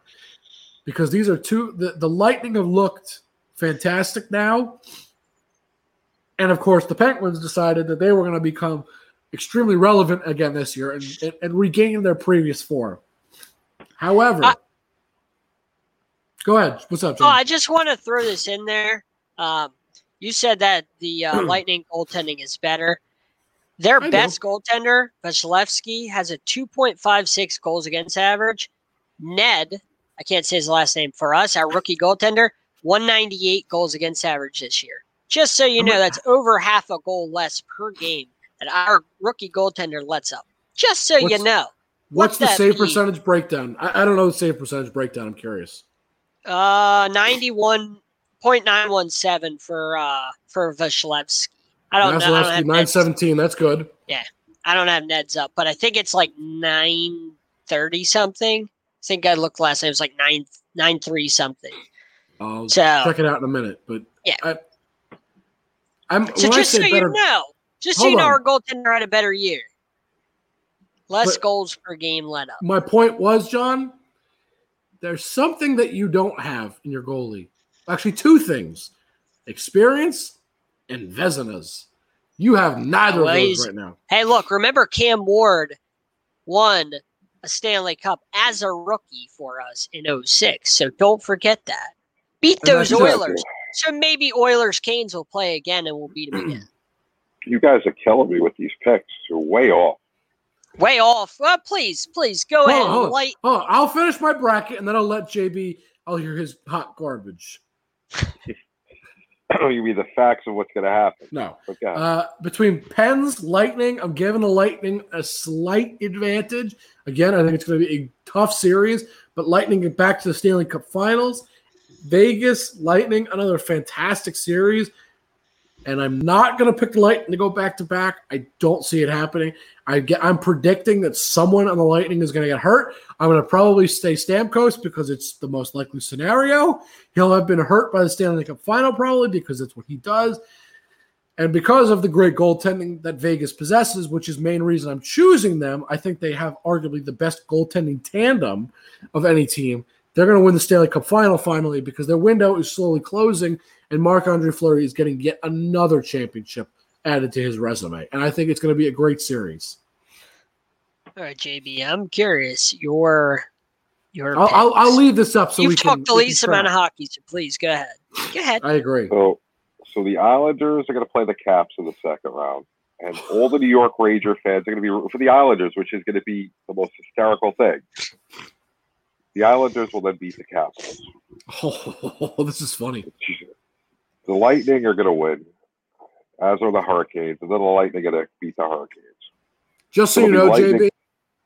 because these are two. The, the Lightning have looked fantastic now. And of course, the Penguins decided that they were going to become extremely relevant again this year and, and, and regain their previous form. However, I- go ahead. What's up, Oh, I just want to throw this in there. Um, you said that the uh, Lightning goaltending is better. Their I best goaltender, Vasilevskiy, has a 2.56 goals against average. Ned, I can't say his last name for us, our rookie goaltender, 198 goals against average this year. Just so you know, that's over half a goal less per game that our rookie goaltender lets up. Just so you know. What's the save be? percentage breakdown? I, I don't know the save percentage breakdown. I'm curious. Uh, ninety-one point nine one seven for uh for Vasilevskiy. I don't know. I don't, have nine That's good. Yeah, I don't have Ned's up, but I think it's like nine thirty something. I think I looked last night. It was like nine nine three something. I'll So check it out in a minute. But Yeah. I, I'm so just so say you know, just so you know, on. our goaltender had a better year. Less But- goals per game let up. My point was, John, there's something that you don't have in your goalie. Actually, two things: experience and Vezinas. You have neither Well, of those right now. Hey, look, remember Cam Ward won a Stanley Cup as a rookie for us in 06. So don't forget that. Beat those. Oilers. So maybe Oilers Canes will play again and we'll beat them again. You guys are killing me with these picks. You're way off. Way off. Well, please, please go Hold ahead on, hold and on. light. Oh, I'll finish my bracket and then I'll let JB. I'll hear his hot garbage. you mean the facts of what's going to happen. No. But God, Uh, between Pens, Lightning, I'm giving the Lightning a slight advantage. Again, I think it's going to be a tough series, but Lightning get back to the Stanley Cup Finals. Vegas, Lightning, another fantastic series. And I'm not going to pick the Lightning to go back to back. I don't see it happening. I get, I'm predicting that someone on the Lightning is going to get hurt. I'm going to probably stay Stamkos because it's the most likely scenario. He'll have been hurt by the Stanley Cup Final probably because that's what he does. And because of the great goaltending that Vegas possesses, which is main reason I'm choosing them, I think they have arguably the best goaltending tandem of any team. They're going to win the Stanley Cup final finally because their window is slowly closing, and Marc Andre Fleury is getting yet another championship added to his resume. And I think it's going to be a great series. All right, JB, I'm curious. Your your I'll, I'll, I'll picks. least this up so You've we can. talked the least amount of hockey, so please go ahead. Go ahead. I agree. so so the Islanders are going to play the Caps in the second round, and all the New York Ranger fans are going to be rooting for the Islanders, which is going to be the most hysterical thing. The Islanders will then beat the Capitals. Oh, this is funny. The Lightning are going to win, as are the Hurricanes, and then the Lightning are going to beat the Hurricanes. Just so It'll you know, Lightning. JB,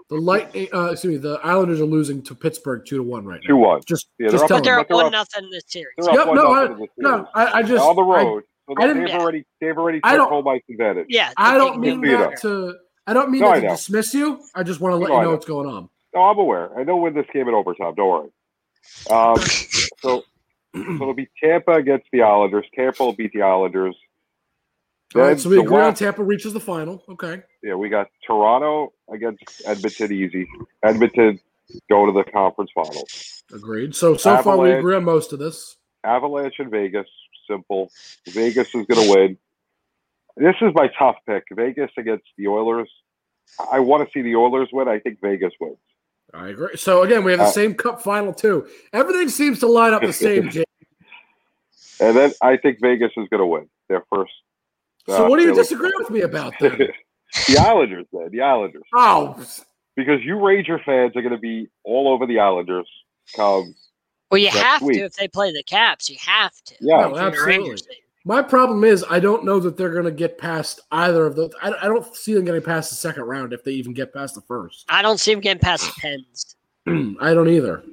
the light, uh, excuse me, the Islanders are losing to Pittsburgh two to one right now. Two one. Just, Yeah, just they're up- But they're up one up- nothing this series. They're Yep, one no, nothing in this No. I, I just on the I- road. so I they've didn't- Yeah. already they've already I took don't- home ice advantage. Yeah, I don't mean the Beat that 'em. to. I don't mean No, that I to dismiss you. I just want to let No, you know know. what's going on. No, I'm aware. I know win this game in overtime. Don't worry. Um, so, so it'll be Tampa against the Islanders. Tampa will beat the Islanders. All right, so we the agree on Tampa reaches the final. Okay. Yeah, we got Toronto against Edmonton. Easy. Edmonton go to the conference finals. Agreed. So so far we agree on most of this. Avalanche and Vegas. Simple. Vegas is going to win. This is my tough pick. Vegas against the Oilers. I want to see the Oilers win. I think Vegas wins. I agree. So again, we have the Uh, same cup final too. Everything seems to line up the same. Jay. And then I think Vegas is going to win their first. So uh, what do you disagree with me about then? the Islanders, man. The Islanders. Oh, Because you Ranger fans are going to be all over the Islanders come. Well, you have week. to if they play the Caps. You have to. Yeah. No, If you're a absolutely. Rangers fan. my problem is I don't know that they're going to get past either of those. I, I don't see them getting past the second round if they even get past the first. I don't see them getting past the Pens. I don't either.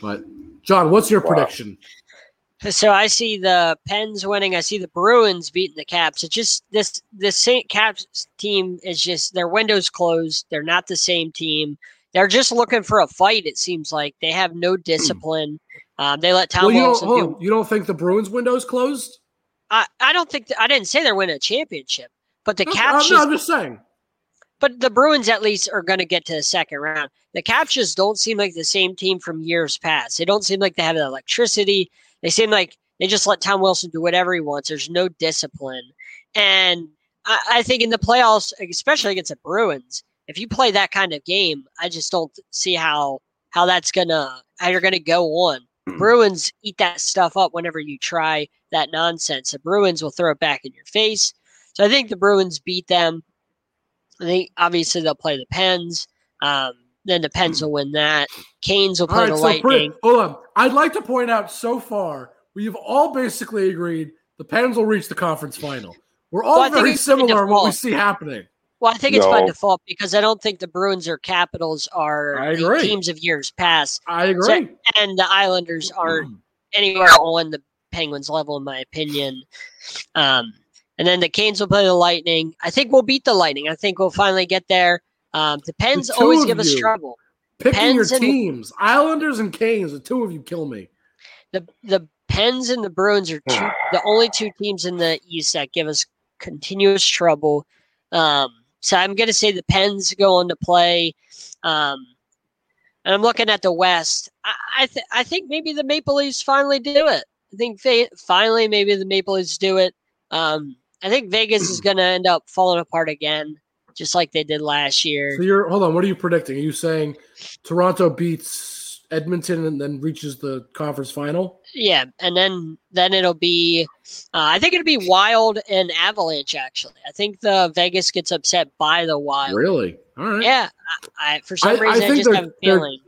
But John, what's your Wow. prediction? So I see the Pens winning. I see the Bruins beating the Caps. It's just this this St. Caps team is just their windows closed. They're not the same team. They're just looking for a fight. It seems like they have no discipline. Um, they let Tom well, you don't, Wilson do. you don't think the Bruins window's closed? I, I don't think I didn't say they're winning a championship, but the No, Caps I'm, just no, I'm just saying. But the Bruins at least are going to get to the second round. The Caps just don't seem like the same team from years past. They don't seem like they have the electricity. They seem like they just let Tom Wilson do whatever he wants. There's no discipline. And I, I think in the playoffs, especially against the Bruins, if you play that kind of game, I just don't see how how that's gonna how you're gonna go on. Bruins eat that stuff up whenever you try that nonsense. The Bruins will throw it back in your face. So I think the Bruins beat them. I think obviously they'll play the Pens. Um, then the Pens will win that. Canes will play right, the so Lightning. pretty, hold on. I'd like to point out so far we've all basically agreed the Pens will reach the conference final. We're all Well, very similar in what we see happening. Well, I think it's by default because I don't think the Bruins or Capitals are the teams of years past, I agree. and the Islanders aren't anywhere on the Penguins level, in my opinion. Um, and then the Canes will play the Lightning. I think we'll beat the Lightning. I think we'll finally get there. Um, the Pens two always give us trouble. Picking your Pens and- teams, Islanders and Canes, the two of you kill me. the the Pens and the Bruins are two the only two teams in the East that give us continuous trouble. Um, so I'm going to say the Pens go on to play. Um, and I'm looking at the West. I I, th- I think maybe the Maple Leafs finally do it. I think they, finally maybe the Maple Leafs do it. Um, I think Vegas is going to end up falling apart again, just like they did last year. So you're hold on. What are you predicting? Are you saying Toronto beats Edmonton and then reaches the conference final? Yeah, and then then it'll be, uh, I think it'll be Wild and Avalanche. Actually, I think the Vegas gets upset by the Wild. Really? All right. Yeah, I, I for some I- I reason I, think just they're- have a they're- feeling.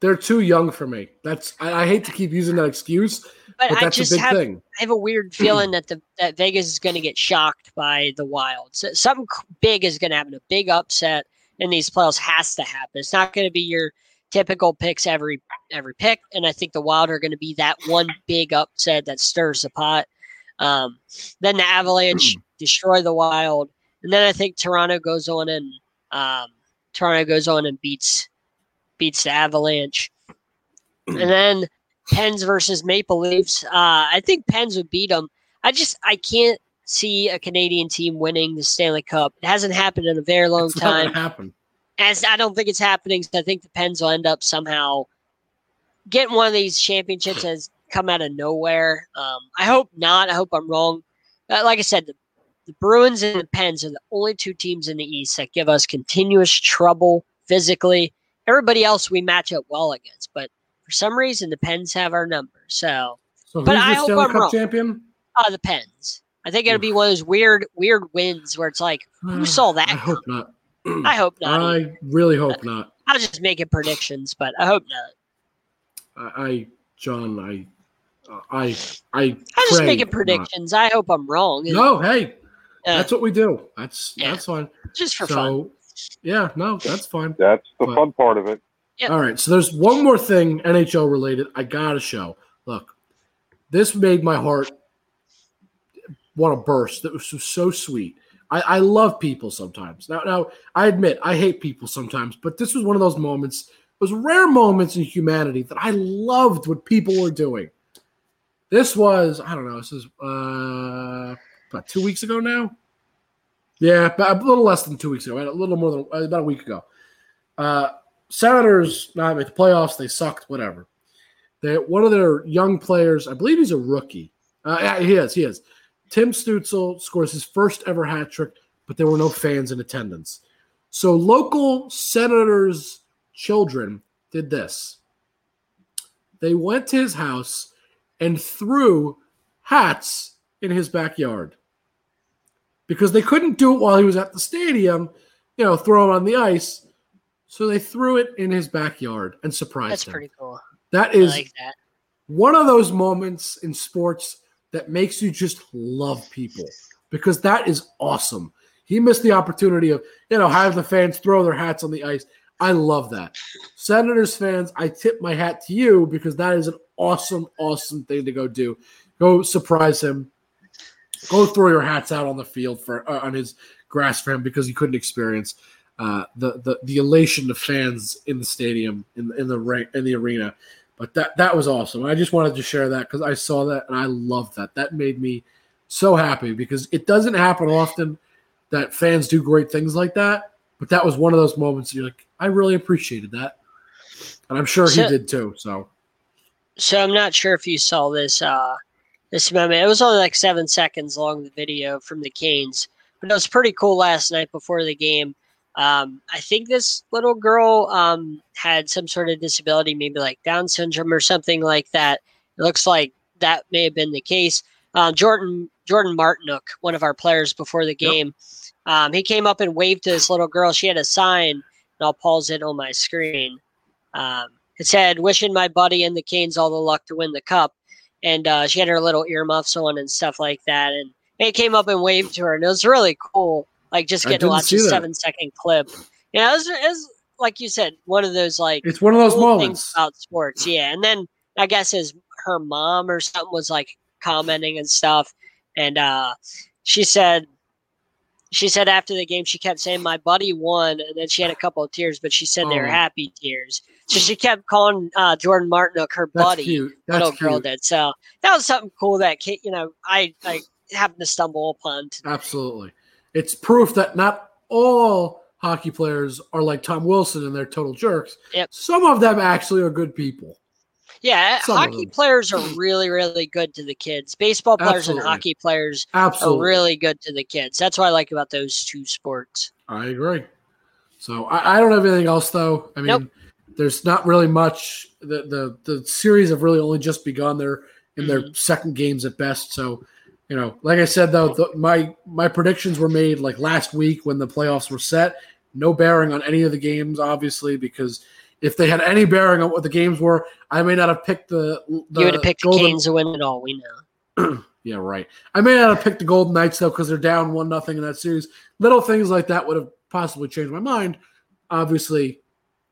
They're too young for me. That's I, I hate to keep using that excuse, But, but I that's a big have thing. I have a weird feeling that the that Vegas is going to get shocked by the Wild. So something big is going to happen. A big upset in these playoffs has to happen. It's not going to be your typical picks every every pick, and I think the Wild are going to be that one big upset that stirs the pot. Um, then the Avalanche destroy the Wild, and then I think Toronto goes on and um, Toronto goes on and beats beats the Avalanche, and then Pens versus Maple Leafs. Uh, I think Pens would beat them. I just I can't see a Canadian team winning the Stanley Cup. It hasn't happened in a very long It's time. happen. As I don't think it's happening. So I think the Pens will end up somehow getting one of these championships has come out of nowhere. Um, I hope not. I hope I'm wrong. Uh, like I said, the, the Bruins and the Pens are the only two teams in the East that give us continuous trouble physically. Everybody else we match up well against, but for some reason the Pens have our number. So So But I hope I'm Cup wrong. champion? uh, the Pens. I think it'll be one of those weird, weird wins where it's like, who saw that? I hope not. I hope not. I really hope not. I'll just making predictions, but I hope not. I, I John, I, I, I. I'm just pray making not. predictions. I hope I'm wrong. No, hey, Uh, that's what we do. That's Yeah. that's fine. just for so, fun. yeah, no, that's fine. That's the But- fun part of it. Yep. All right, so there's one more thing NHL related I gotta show. Look, this made my heart want to burst. That was so, so sweet. I, I love people sometimes. Now, now I admit I hate people sometimes, but this was one of those moments. Those rare moments in humanity that I loved what people were doing. This was I don't know. This is uh, about two weeks ago now. Yeah, about a little less than two weeks ago. A little more than about a week ago. Uh, Senators not make the playoffs. They sucked. Whatever. They one of their young players, I believe he's a rookie. Uh, yeah, he is. He is. Tim Stützle scores his first ever hat trick, but there were no fans in attendance. So local senators' children did this. They went to his house and threw hats in his backyard because they couldn't do it while he was at the stadium, you know, throw them on the ice. So they threw it in his backyard and surprised That's him. That's pretty cool. That is like that. one of those moments in sports that makes you just love people because that is awesome. He missed the opportunity of, you know, have the fans throw their hats on the ice. I love that. Senators fans, I tip my hat to you because that is an awesome, awesome thing to go do. Go surprise him. Go throw your hats out on the field for uh, on his grass for him because he couldn't experience uh, the, the the elation of fans in the stadium in in the in the arena. But that that was awesome. I just wanted to share that because I saw that and I loved that. That made me so happy because it doesn't happen often that fans do great things like that. But that was one of those moments you're like, I really appreciated that, and I'm sure he did too. So So I'm not sure if you saw this uh this moment. It was only like seven seconds long, the video from the Canes, but it was pretty cool last night before the game. Um, I think this little girl um, had some sort of disability, maybe like Down syndrome or something like that. It looks like that may have been the case. Uh, Jordan Jordan Martinook, one of our players before the Yep. game, um, he came up and waved to this little girl. She had a sign, and I'll pause it on my screen. Um, it said, "Wishing my buddy and the Canes all the luck to win the cup." And uh, she had her little earmuffs on and stuff like that. And he came up and waved to her, and it was really cool. Like just getting to watch a seven second clip. You know, it was, it was like you said, one of those like it's one of those cool moments. about sports. Yeah, and then I guess his her mom or something was like commenting and stuff, and uh, she said. She said after the game, she kept saying, "My buddy won," and then she had a couple of tears, but she said they were Oh. happy tears. So she kept calling uh, Jordan Martinook her That's buddy cute. That's little cute. girl did. So that was something cool that kid, you know, I I happened to stumble upon. today. Absolutely. It's proof that not all hockey players are like Tom Wilson and they're total jerks. Yep. Some of them actually are good people. Yeah, Some hockey players are really really good to the kids. Baseball players Absolutely. and hockey players Absolutely. are really good to the kids. That's what I like about those two sports. I agree. So I, I don't have anything else though. I mean, Nope. there's not really much. The, the the series have really only just begun. They're in their Mhm. second games at best. So, you know, like I said though, the, my my predictions were made like last week when the playoffs were set. No bearing on any of the games, obviously, because if they had any bearing on what the games were, I may not have picked the. the you would have picked the Golden- Canes to win it all. We know. Yeah, right. I may not have picked the Golden Knights though because they're down one nothing in that series. Little things like that would have possibly changed my mind. Obviously,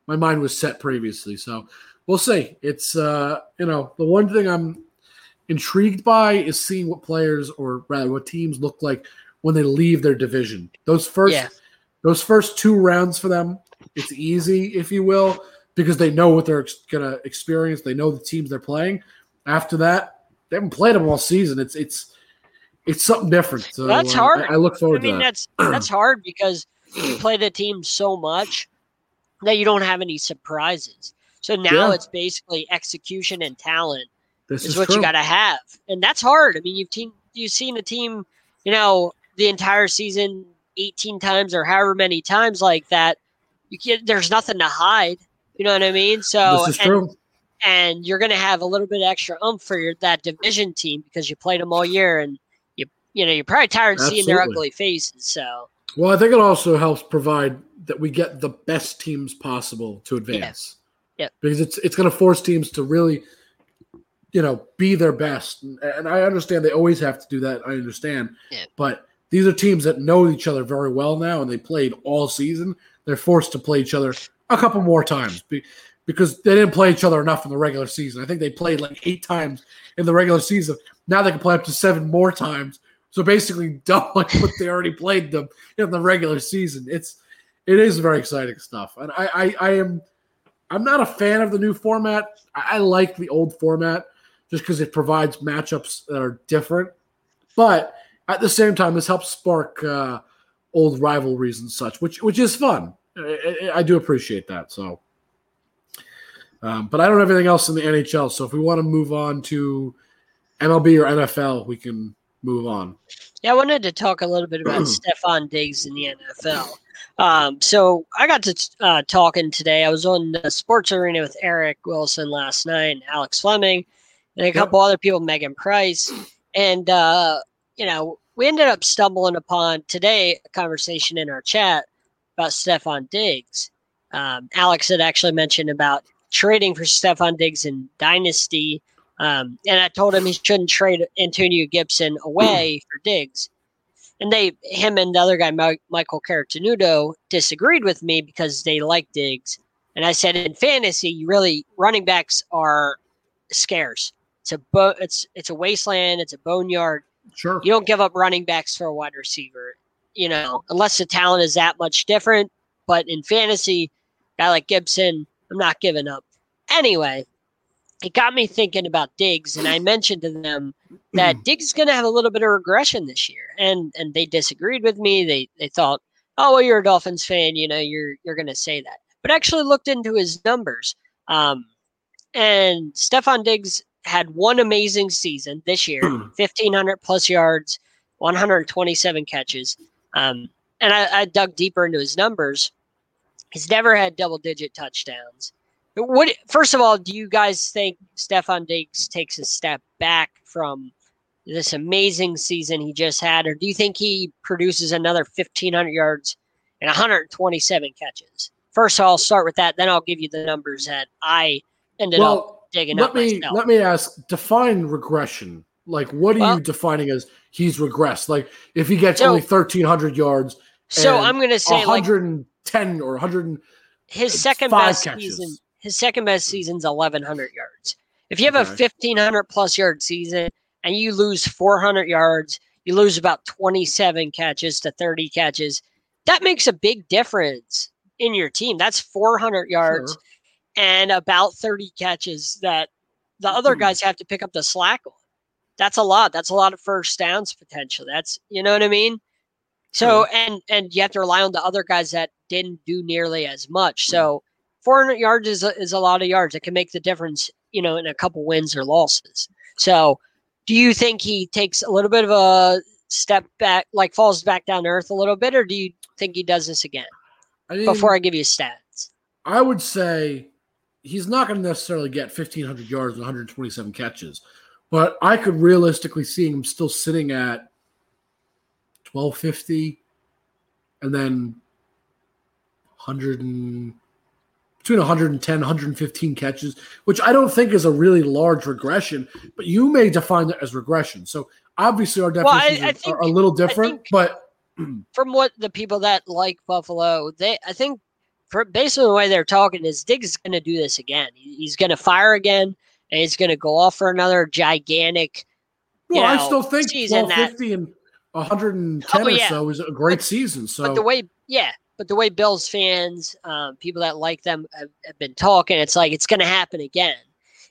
my mind was set previously, so we'll see. It's uh, you know the one thing I'm intrigued by is seeing what players or rather what teams look like when they leave their division. Those first Yeah. those first two rounds for them, it's easy, if you will, because they know what they're ex- gonna experience. They know the teams they're playing. After that, they haven't played them all season. It's it's it's something different. So That's uh, hard. I, I look I forward mean, to that. that's that's hard because you play the team so much that you don't have any surprises. So now Yeah. it's basically execution and talent This is, is what true. you got to have, and that's hard. I mean, you've team, you've seen a team, you know, the entire season eighteen times or however many times like that. You can't. There's nothing to hide. You know what I mean? So this is and, true. and you're going to have a little bit extra umph for your, that division team because you played them all year, and you you know you're probably tired of seeing their ugly faces. So Well, I think it also helps provide that we get the best teams possible to advance. Yep. Because it's it's going to force teams to really, you know, be their best. And, I understand they always have to do that. I understand. Yeah. But these are teams that know each other very well now, and they played all season. They're forced to play each other a couple more times because they didn't play each other enough in the regular season. I think they played like eight times in the regular season. Now they can play up to seven more times. So basically, doubling what they already played them in the regular season. It's it is very exciting stuff, and I I, I am I'm not a fan of the new format. I, I like the old format just because it provides matchups that are different, but at the same time, this helps spark uh, old rivalries and such, which which is fun. I, I- do appreciate that. So Um, but I don't have anything else in the NHL. So if we want to move on to MLB or NFL, we can move on. Yeah, I wanted to talk a little bit about Stefon Diggs in the NFL. Um, so I got to uh, talking today. I was on the Sports Arena with Eric Wilson last night, and Alex Fleming, and a couple yep. other people, Megan Price, and uh, you know we ended up stumbling upon today a conversation in our chat about Stefon Diggs. Um, Alex had actually mentioned about trading for Stefon Diggs in Dynasty. Um, and I told him he shouldn't trade Antonio Gibson away for Diggs. And they, him and the other guy, Michael Caratenuto, disagreed with me because they like Diggs. And I said, in fantasy, you really running backs are scarce. It's a bo- it's it's a wasteland. It's a boneyard. Sure. You don't give up running backs for a wide receiver, you know, unless the talent is that much different. But in fantasy, guy like Gibson, I'm not giving up. Anyway, it got me thinking about Diggs, and I mentioned to them that Diggs is going to have a little bit of regression this year, and and they disagreed with me. They they thought, oh well, you're a Dolphins fan, you know, you're you're going to say that, but actually looked into his numbers. Um, and Stefon Diggs had one amazing season this year, 1,500 plus yards, 127 catches. Um, and I, I dug deeper into his numbers. He's never had double digit touchdowns. What first of all, do you guys think Stefon Diggs takes a step back from this amazing season he just had, or do you think he produces another fifteen hundred yards and 127 catches? First, I'll start with that. Then I'll give you the numbers that I ended well, up digging let up me, myself. Let me ask: define regression. Like, what are well, you defining as he's regressed? Like, if he gets so, only 1,300 yards, so I'm to say 110 like, or 100. His second best catches. season his second best season's 1,100 yards. If you have okay. a 1,500 plus yard season and you lose 400 yards, you lose about 27 catches to 30 catches. That makes a big difference in your team. That's 400 yards sure. And about 30 catches that the other hmm. guys have to pick up the slack on. That's a lot. That's a lot of first downs potential. That's you know what I mean. So and and you have to rely on the other guys that didn't do nearly as much. So 400 yards is a, is a lot of yards. It can make the difference, you know, in a couple wins or losses. So, do you think he takes a little bit of a step back, like falls back down to earth a little bit, or do you think he does this again? I mean, before I give you stats, I would say he's not going to necessarily get 1,500 yards and 127 catches, but I could realistically see him still sitting at 1250 and then 100 and between 110 115 catches which i don't think is a really large regression but you may define it as regression. So obviously our definitions well, I, I think, are, a little different but from what the people that like buffalo they i think for based the way they're talking is diggs is going to do this again he's going to fire again and he's going to go off for another gigantic well know, i still think 1250 that, and 110 oh, yeah. or so is a great but, season so but the way yeah but the way Bills fans, um, people that like them, have, have been talking, it's like it's going to happen again.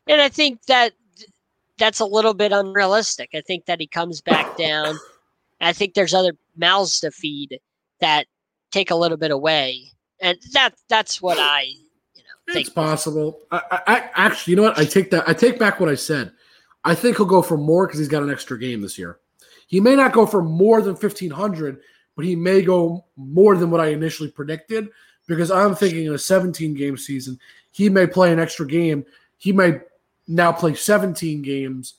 And I think that that's a little bit unrealistic. I think that he comes back down. I think there's other mouths to feed that take a little bit away, and that that's what I, you know, think. It's possible. I, I, actually, you know what? I take that. I take back what I said. I think he'll go for more because he's got an extra game this year. He may not go for more than fifteen hundred but he may go more than what I initially predicted because I'm thinking in a 17 game season, he may play an extra game. He may now play 17 games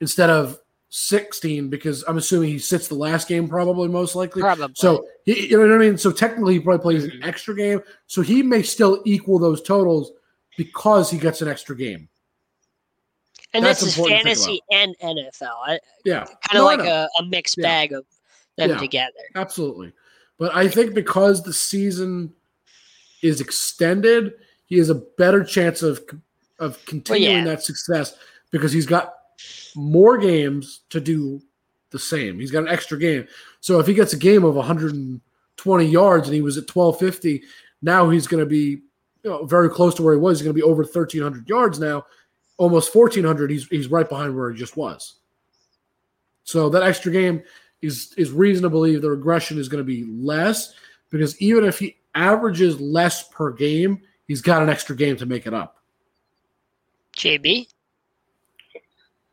instead of 16 because I'm assuming he sits the last game probably most likely. Probably. So he, you know what I mean. So technically, he probably plays an mm-hmm. extra game. So he may still equal those totals because he gets an extra game. And That's this is fantasy and NFL. I, yeah, kind of no, like a, a, mixed yeah. bag of them yeah, together. Absolutely. But I think because the season is extended, he has a better chance of of continuing well, yeah. that success because he's got more games to do the same. He's got an extra game. So if he gets a game of 120 yards and he was at 1250, now he's going to be you know, very close to where he was. He's going to be over 1300 yards now, almost 1400. He's he's right behind where he just was. So that extra game is is reason to believe the regression is going to be less because even if he averages less per game, he's got an extra game to make it up. JB.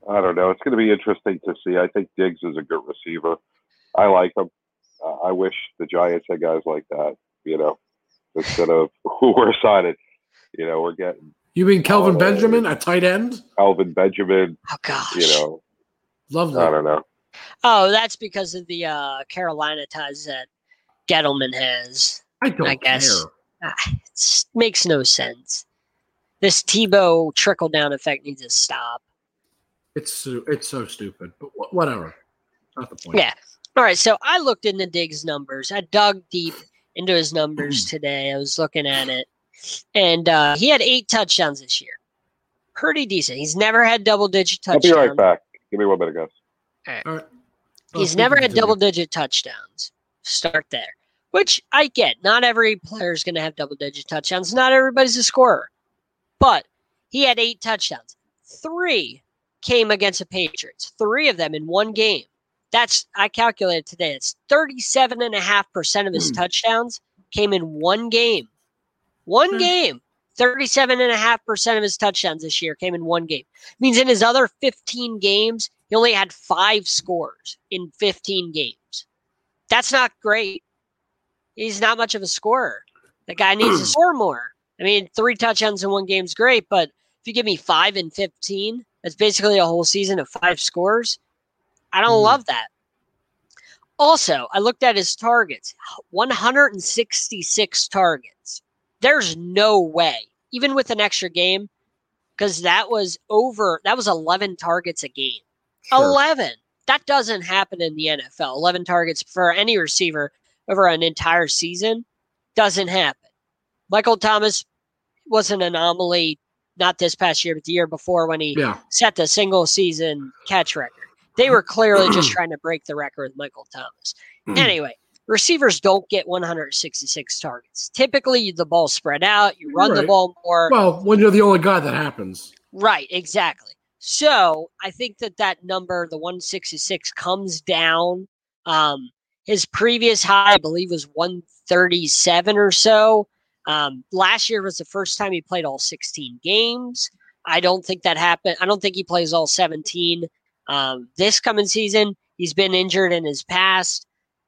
I don't know. It's going to be interesting to see. I think Diggs is a good receiver. I like him. Uh, I wish the Giants had guys like that. You know, instead of who we're signing. You know, we're getting You mean Kelvin Uh, Benjamin a tight end? Alvin Benjamin. Oh gosh. You know, Lovely. I don't know. Oh, that's because of the uh, Carolina ties that Gettleman has. I don't I guess. care. Ah, it makes no sense. This Tebow trickle down effect needs to stop. It's so, it's so stupid, but wh- whatever. Not the point. Yeah. All right. So I looked into Diggs' numbers. I dug deep into his numbers today. I was looking at it, and uh, he had eight touchdowns this year. Pretty decent. He's never had double digit touchdowns. I'll be right back. Give me one minute, guys. All right. He's Oh, never had double digit touchdowns. Start there. Which I get. Not every player is going to have double digit touchdowns. Not everybody's a scorer. But he had eight touchdowns. Three came against the Patriots. Three of them in one game. That's, I calculated today, it's 37.5% of his Hmm. touchdowns came in one game. One Hmm. game. 37.5% of his touchdowns this year came in one game. Means in his other 15 games, he only had five scores in 15 games. That's not great. He's not much of a scorer. The guy needs to score more. I mean, three touchdowns in one game is great, but if you give me five in 15, that's basically a whole season of five scores. I don't Mhm. love that. Also, I looked at his targets 166 targets. There's no way, even with an extra game, because that was over, that was 11 targets a game. Sure. 11. That doesn't happen in the NFL. 11 targets for any receiver over an entire season doesn't happen. Michael Thomas was an anomaly, not this past year, but the year before when he Yeah. set the single season catch record. They were clearly just trying to break the record with Michael Thomas. Anyway, receivers don't get 166 targets. Typically, the ball spread out, you run the ball more. Well, when you're the only guy that happens. Right, exactly. So I think that that number, the 166, comes down. Um, his previous high, I believe, was 137 or so. Um, last year was the first time he played all 16 games. I don't think that happened. I don't think he plays all 17 um, this coming season. He's been injured in his past.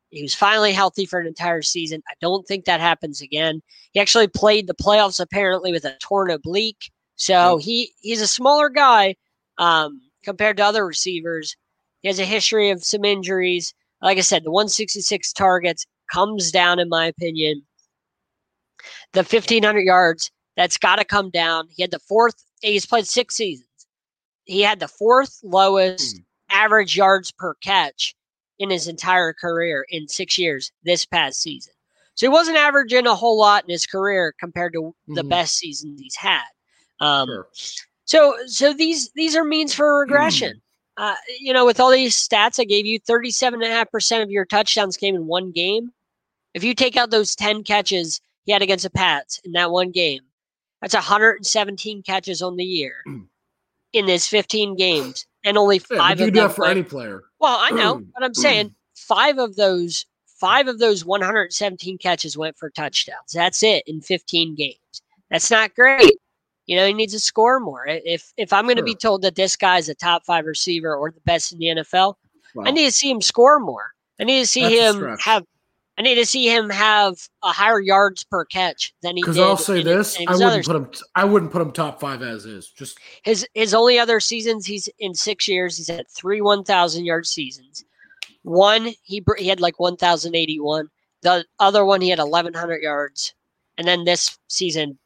He was finally healthy for an entire season. I don't think that happens again. He actually played the playoffs apparently with a torn oblique. So he he's a smaller guy um, compared to other receivers. He has a history of some injuries. Like I said, the 166 targets comes down, in my opinion. The 1,500 yards, that's got to come down. He had the fourth, he's played six seasons. He had the fourth lowest average yards per catch in his entire career in six years this past season. So he wasn't averaging a whole lot in his career compared to the Mhm. best seasons he's had. Um, Sure. so, so these these are means for regression. Uh, you know, with all these stats I gave you, thirty-seven and a half percent of your touchdowns came in one game. If you take out those ten catches he had against the Pats in that one game, that's 117 catches on the year in his 15 games, and only Yeah, five you of can do that for any player. well, I know, but I'm saying five of those five of those 117 catches went for touchdowns. That's it in 15 games. That's not great. You know, he needs to score more. If if I'm going to be told that this guy's a top five receiver or the best in the NFL, I need to see him score more. I need to see That's him have. I need to see him have a higher yards per catch than he did. Because I'll say in- this, in I wouldn't other- put him. I wouldn't put him top five as is. Just his his only other seasons he's in six years he's had three 1000 yard seasons one he he had like 1081 the other one he had 1100 yards and then this season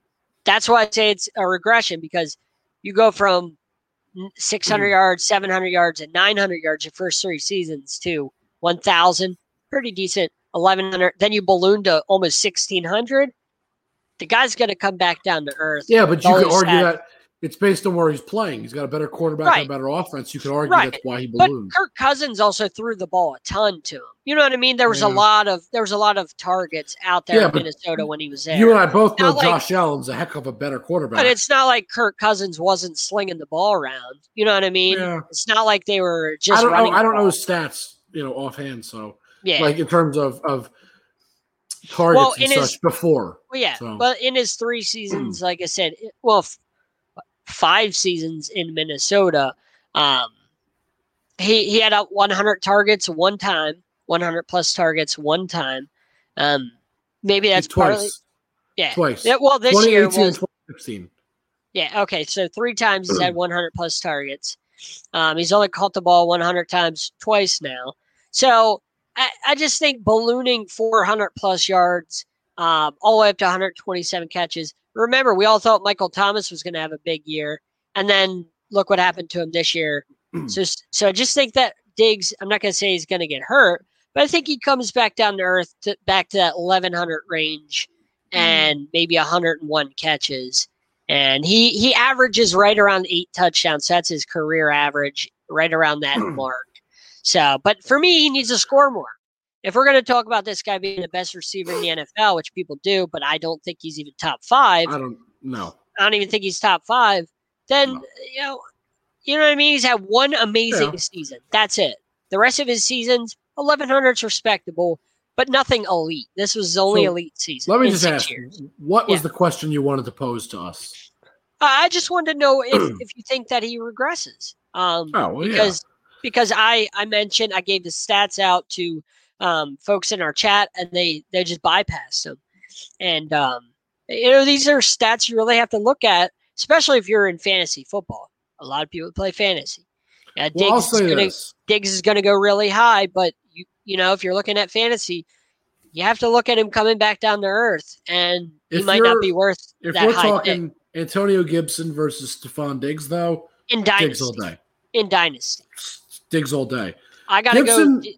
that's why i say it's a regression because you go from n- 600 mm. yards 700 yards and 900 yards your first three seasons to 1000 pretty decent 1100 then you balloon to almost 1600 the guy's going to come back down to earth yeah, but you could argue that it's based on where he's playing. He's got a better quarterback Right. and a better offense. You could argue Right. that's why he But ballooned. Kirk Cousins also threw the ball a ton to him. You know what I mean? There was a lot of there was a lot of targets out there Yeah, in Minnesota when he was there. You and I both know like- Josh Allen's a heck of a better quarterback. but it's not like Kirk Cousins wasn't slinging the ball around. You know what I mean? Yeah. It's not like they were just I don't know. I don't know his stats, you know, offhand. So, Yeah. like in terms of of targets Well, and such his- before. well, yeah. so- But in his three seasons, like I said, well, f- five seasons in Minnesota. Um, he he had up 100 targets one time, 100 plus targets one time. Um, maybe that's twice. partly yeah. Twice. Yeah, well, this year 2018 and was 2016. yeah. Okay, so three times he's had 100 plus targets. Um, he's only caught the ball 100 times twice now. So I, I just think ballooning 400 plus yards, um, all the way up to 127 catches. Remember, we all thought Michael Thomas was going to have a big year, and then look what happened to him this year. so, so I just think that Diggs. I'm not going to say he's going to get hurt, but I think he comes back down to earth, to, back to that 1100 range, and maybe 101 catches. And he he averages right around eight touchdowns. So that's his career average, right around that mark. So, but for me, he needs to score more. If we're going to talk about this guy being the best receiver in the NFL, which people do, but I don't think he's even top five. I don't know. I don't even think he's top five. Then No. you know, you know what I mean. He's had one amazing Yeah. season. That's it. The rest of his seasons, eleven hundred's respectable, but nothing elite. This was only So, elite season. Let me just ask, years. what was Yeah. the question you wanted to pose to us? I I just wanted to know if if you think that he regresses. Um, Oh, well, yeah. because because I I mentioned I gave the stats out to um, folks in our chat and they they just bypassed them, and um, you know these are stats you really have to look at, especially if you're in fantasy football. A lot of people play fantasy. Well, Diggs, is gonna. Diggs is going to go really high, but you you know if you're looking at fantasy, you have to look at him coming back down to earth, and he If might not be worth that If we're high pick talking Antonio Gibson versus Stefon Diggs, though, in Diggs all dynasty. day. In dynasty. Diggs all day. I gotta Gibson- go.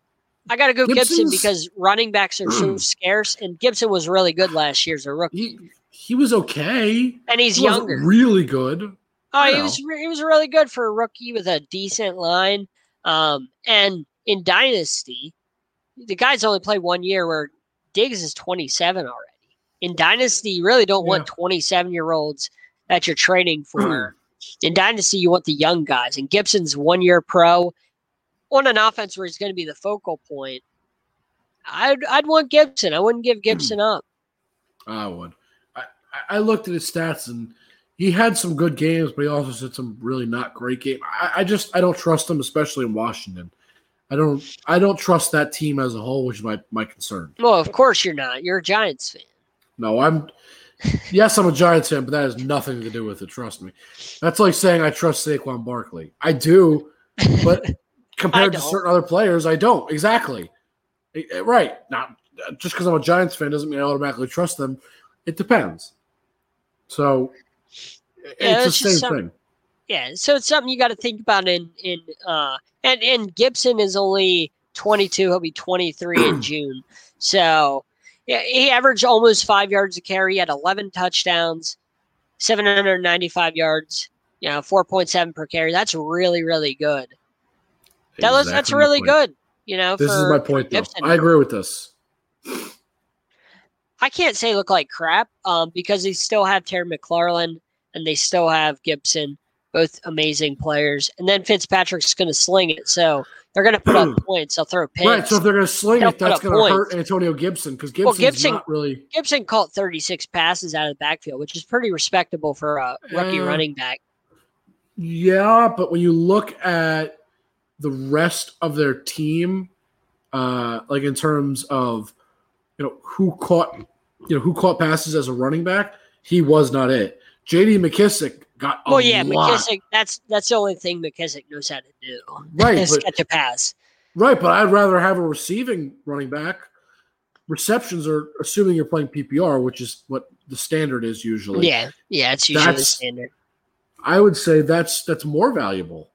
I gotta go Gibson because running backs are so scarce, and Gibson was really good last year as a rookie, He he was okay. and he's He younger. really good. Oh, he know. was he was really good for a rookie with a decent line. Um, and in dynasty, the guy's only played one year. Where Diggs is twenty seven already. In dynasty, you really don't want twenty seven year olds that you're trading for. in dynasty, you want the young guys. And Gibson's one year pro on an offense where he's going to be the focal point. I'd I'd want Gibson. I wouldn't give hmm. Gibson up. I would. I, I- I looked at his stats and he had some good games, but he also had some really not great games. I, I just I don't trust him, especially in Washington. I don't I don't trust that team as a whole, which is my, my concern. Well, of course you're not. You're a Giants fan. No, I'm yes, I'm a Giants fan, but that has nothing to do with it. Trust me. That's like saying I trust Saquon Barkley. I do, but compared to certain other players, I don't. Exactly. Eh, eh, Right. Not just because I'm a Giants fan doesn't mean I automatically trust them. It depends. So eh, Yeah, it's it's the same some- thing. Yeah, so it's something you got to think about. In in uh, and and Gibson is only 22. He'll be 23 in June. So yeah, he averaged almost five yards a carry. He had 11 touchdowns, 795 yards. You know, 4.7 per carry. That's really really good. That was, that's really good. You know, This is my point, though. Gibson. I agree with this. I can't say look like crap um, because they still have Terry McLaurin and they still have Gibson, both amazing players. And then Fitzpatrick's going to sling it, so they're going to put up points. They'll throw pins. Right. So if they're going to sling They'll it, that's going to hurt. Antonio Gibson because Well, Gibson- not really. Gibson caught 36 passes out of the backfield, which is pretty respectable for a rookie Uh, running back. Yeah, but when you look at the rest of their team, uh, like in terms of you know who caught you know who caught passes as a running back, he was not it. J.D. McKissick got a Well, yeah, lot. McKissick. That's that's the only thing McKissick knows how to do. Right, is but- catch a pass. right, but I'd rather have a receiving running back. Receptions are assuming you're playing PPR, which is what the standard is usually. Yeah, yeah, it's usually the That's- standard. I would say that's that's more valuable.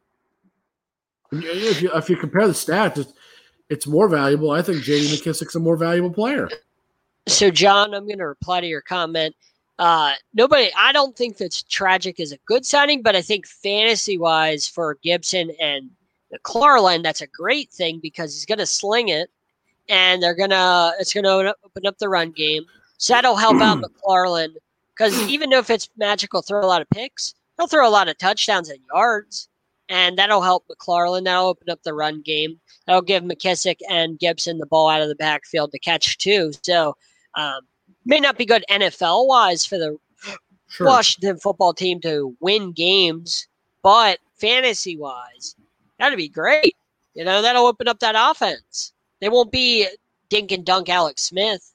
If you, if you compare the stats, it's, it's more valuable. I think J.D. McKissick's a more valuable player. So, John, I'm going to reply to your comment. Uh, nobody, I don't think Fitzpatrick is a good signing, but I think fantasy wise for Gibson and McLaurin, that's a great thing because he's going to sling it, and they're gonna it's going to open up the run game. So that'll help out McLaurin because even though if it's magical, throw a lot of picks, he'll throw a lot of touchdowns and yards, and that'll help McLaurin. That'll open up the run game. That'll give McKissick and Gibson the ball out of the backfield to catch too. So um, may not be good NFL wise for the Sure. Washington football team to win games, but fantasy wise, that'd be great. You know, that'll open up that offense. They won't be dink and dunk Alex Smith.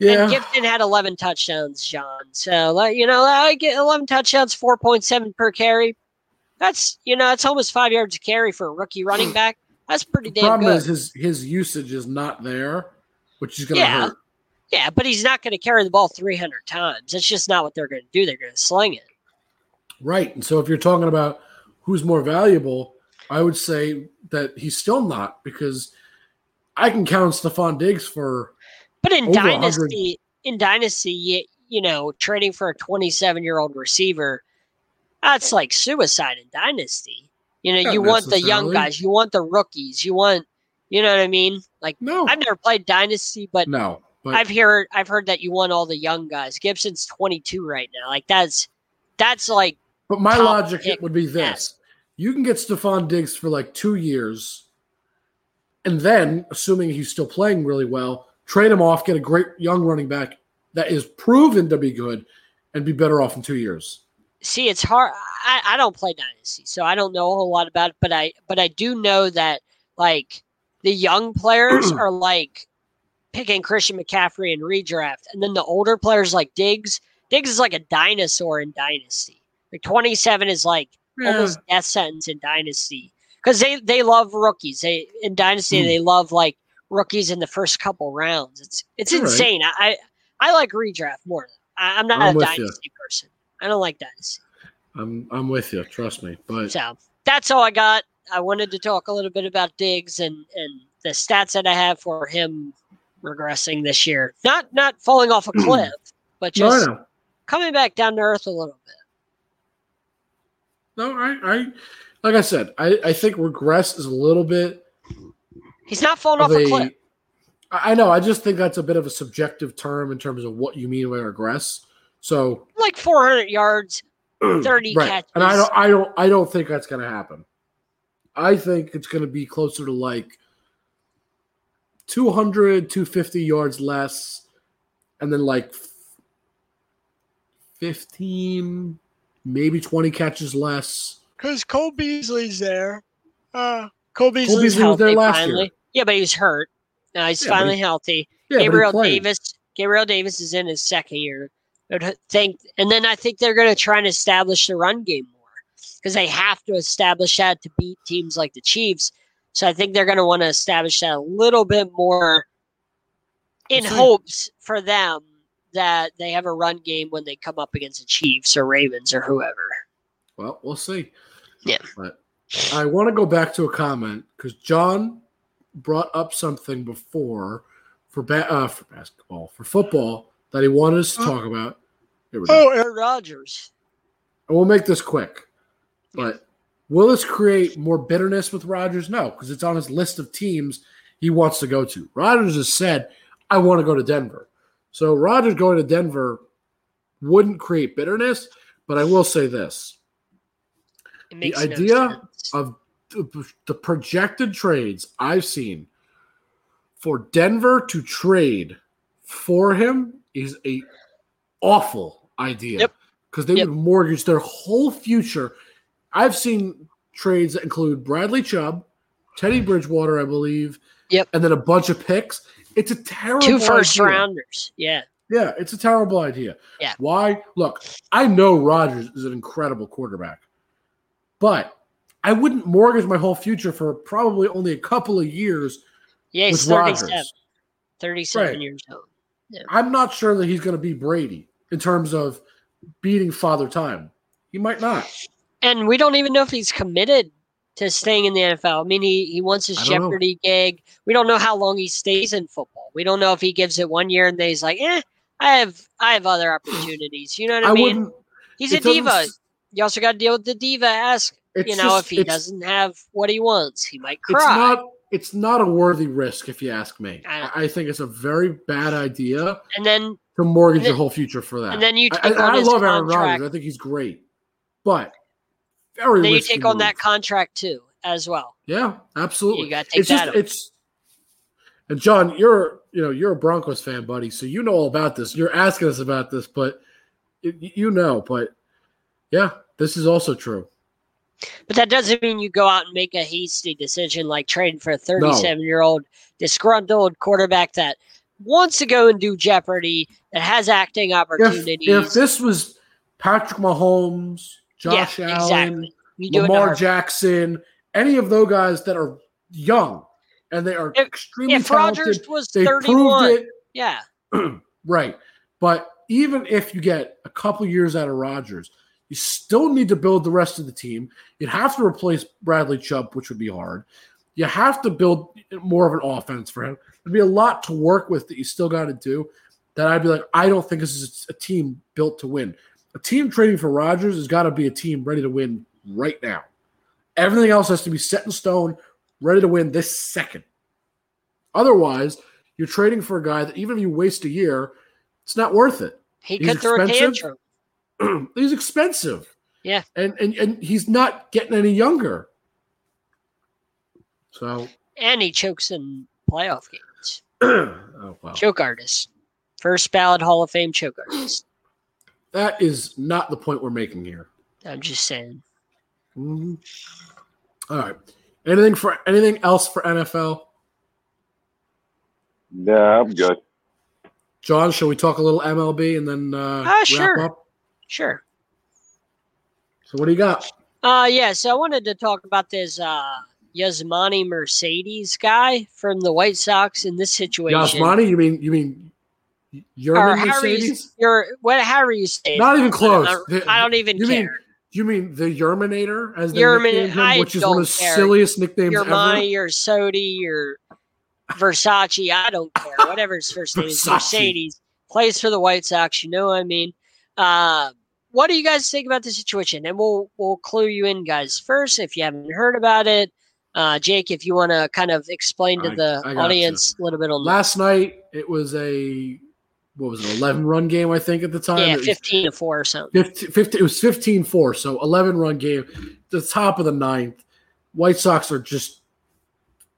Yeah. And Gibson had 11 touchdowns, John. So, like, you know, I get 11 touchdowns, 4.7 per carry. That's, you know, it's almost five yards a carry for a rookie running back. That's pretty the damn problem good. is his his usage is not there, which is going to Yeah. hurt. yeah, but he's not going to carry the ball 300 times. That's just not what they're going to do. They're going to sling it. Right. And so if you're talking about who's more valuable, I would say that he's still not because I can count Stefon Diggs for But in Over 100. dynasty, in dynasty, you, you know, trading for a 27 year old receiver, that's like suicide in dynasty. You know, Not you want the young guys, you want the rookies, you want, you know what I mean? Like no, I've never played dynasty, but no. But I've heard I've heard that you want all the young guys. Gibson's 22 right now. Like that's that's like but my logic pick would be this: you can get Stefon Diggs for like two years, and then, assuming he's still playing really well, trade him off, get a great young running back that is proven to be good, and be better off in two years. see it's hard I, I don't play dynasty so i don't know a whole lot about it but i but i do know that like the young players are like picking christian mccaffrey and redraft and then the older players like diggs diggs is like a dinosaur in dynasty like 27 is like almost death sentence in dynasty because they they love rookies they in dynasty Hmm. they love like rookies in the first couple rounds it's it's All right. insane I, I i like redraft more I, i'm not I'm a with you. dynasty person i don't like dynasty I'm I'm with you. Trust me. But so that's all I got. I wanted to talk a little bit about Diggs and and the stats that I have for him regressing this year. Not not falling off a cliff, but just know. coming back down to earth a little bit. No, I, I like I said, I, I think regress is a little bit He's not falling off a a. cliff. I I know. I just think that's a bit of a subjective term in terms of what you mean by regress. So Like 400 yards, 30 right, catches. and I don't, I don't, I don't think that's going to happen. I think it's going to be closer to like 200, 250 yards less, and then like 15, maybe 20 catches less. Because Cole Beasley's there. Uh, Cole Beasley was there last finally. year. Yeah, but he's hurt. Now he's Yeah, finally he- healthy. Yeah, but he Gabriel. Davis. Gabriel Davis is in his second year. I think, and then I think they're going to try and establish the run game more because they have to establish that to beat teams like the Chiefs. So I think they're going to want to establish that a little bit more in hopes for them that they have a run game when they come up against the Chiefs or Ravens or whoever. Well, we'll see. Yeah. But I want to go back to a comment because John brought up something before for ba- uh, for basketball for football that he wanted us to Uh, talk about. Here we go. Oh, Aaron Rodgers. And we'll make this quick. But will this create more bitterness with Rodgers? No, because it's on his list of teams he wants to go to. Rodgers has said, I want to go to Denver. So Rodgers going to Denver wouldn't create bitterness, but I will say this. It makes no idea sense. of the, the projected trades I've seen for Denver to trade for him is a awful idea. Yep. Because they Yep. would mortgage their whole future. I've seen trades that include Bradley Chubb, Teddy mm. Bridgewater, I believe. Yep. And then a bunch of picks. It's a terrible Two first idea. rounders. Yeah. Yeah, it's a terrible idea. Yeah. Why? Look, I know Rodgers is an incredible quarterback, but I wouldn't mortgage my whole future for probably only a couple of years. Yeah, he's With 37. Rodgers. 37 Right. years old. I'm not sure that he's going to be Brady in terms of beating father time. He might not. And we don't even know if he's committed to staying in the NFL. I mean, he, he wants his don't know. Jeopardy gig. We don't know how long he stays in football. We don't know if he gives it one year and then he's like, eh, I have I have other opportunities. You know what I, I mean? He's a diva. You also got to deal with the diva ask. It's You know, just- if he doesn't have what he wants, he might it's cry. not. It's not a worthy risk, if you ask me. I. I, I think it's a very bad idea and then to mortgage And your whole future for that. and then you I, take I- on I his love Aaron. Rodgers. I think he's great, but very. then you take on that contract too, as well. Yeah, absolutely. You got to take it's that. just it's. And John, you're you know, you're a Broncos fan, buddy, so you know all about this. You're asking us about this, but y- you know, but yeah, this is also true. But that doesn't mean you go out and make a hasty decision like trading for a 37 year old disgruntled quarterback that wants to go and do Jeopardy, that has acting opportunities. if this was Patrick Mahomes, Josh Yeah, Allen, exactly. you do it in a Lamar. Jackson, any of those guys that are young and they are If- extremely If talented, Rodgers was they 31, proved it yeah, right. But even if you get a couple years out of Rodgers, you still need to build the rest of the team. You'd have to replace Bradley Chubb, which would be hard. You have to build more of an offense for him. There'd be a lot to work with that you still got to do. That I'd be like, I don't think this is a team built to win. A team trading for Rodgers has got to be a team ready to win right now. Everything else has to be set in stone, ready to win this second. Otherwise, you're trading for a guy that even if you waste a year, it's not worth it. he He's could throw a tantrum. he's expensive. Yeah. And, and and he's not getting any younger. So And he chokes in playoff games. oh wow. Choke artist. First ballot Hall of Fame choke artist. That is not the point we're making here. I'm just saying. Mhm. All right. Anything for anything else for NFL? Yeah, I'm good. John, shall we talk a little MLB and then uh, wrap sure. up? Sure. So what do you got? Uh yeah, so I wanted to talk about this uh Yasmani Mercedes guy from the White Sox in this situation. Yasmani? You mean you mean you're or in however you, you're what you say. Not even close. I, The- I don't even you mean you mean the Yerminator as they Yermin- him, which is one of the silliest nicknames your ever. your Sodi, your Versace, I don't care. Whatever his first name is, Mercedes plays for the White Sox. You know what I mean? Uh, what do you guys think about the situation? And we'll we'll clue you in, guys. First, if you haven't heard about it, uh, Jake, if you want to kind of explain to I- the I audience a little bit on Last night it was a what was it, eleven run game, I think, at the time. yeah, fifteen to four or something. 15, 15 it was 15-4, so 11 run game. The top of the ninth. White Sox are just,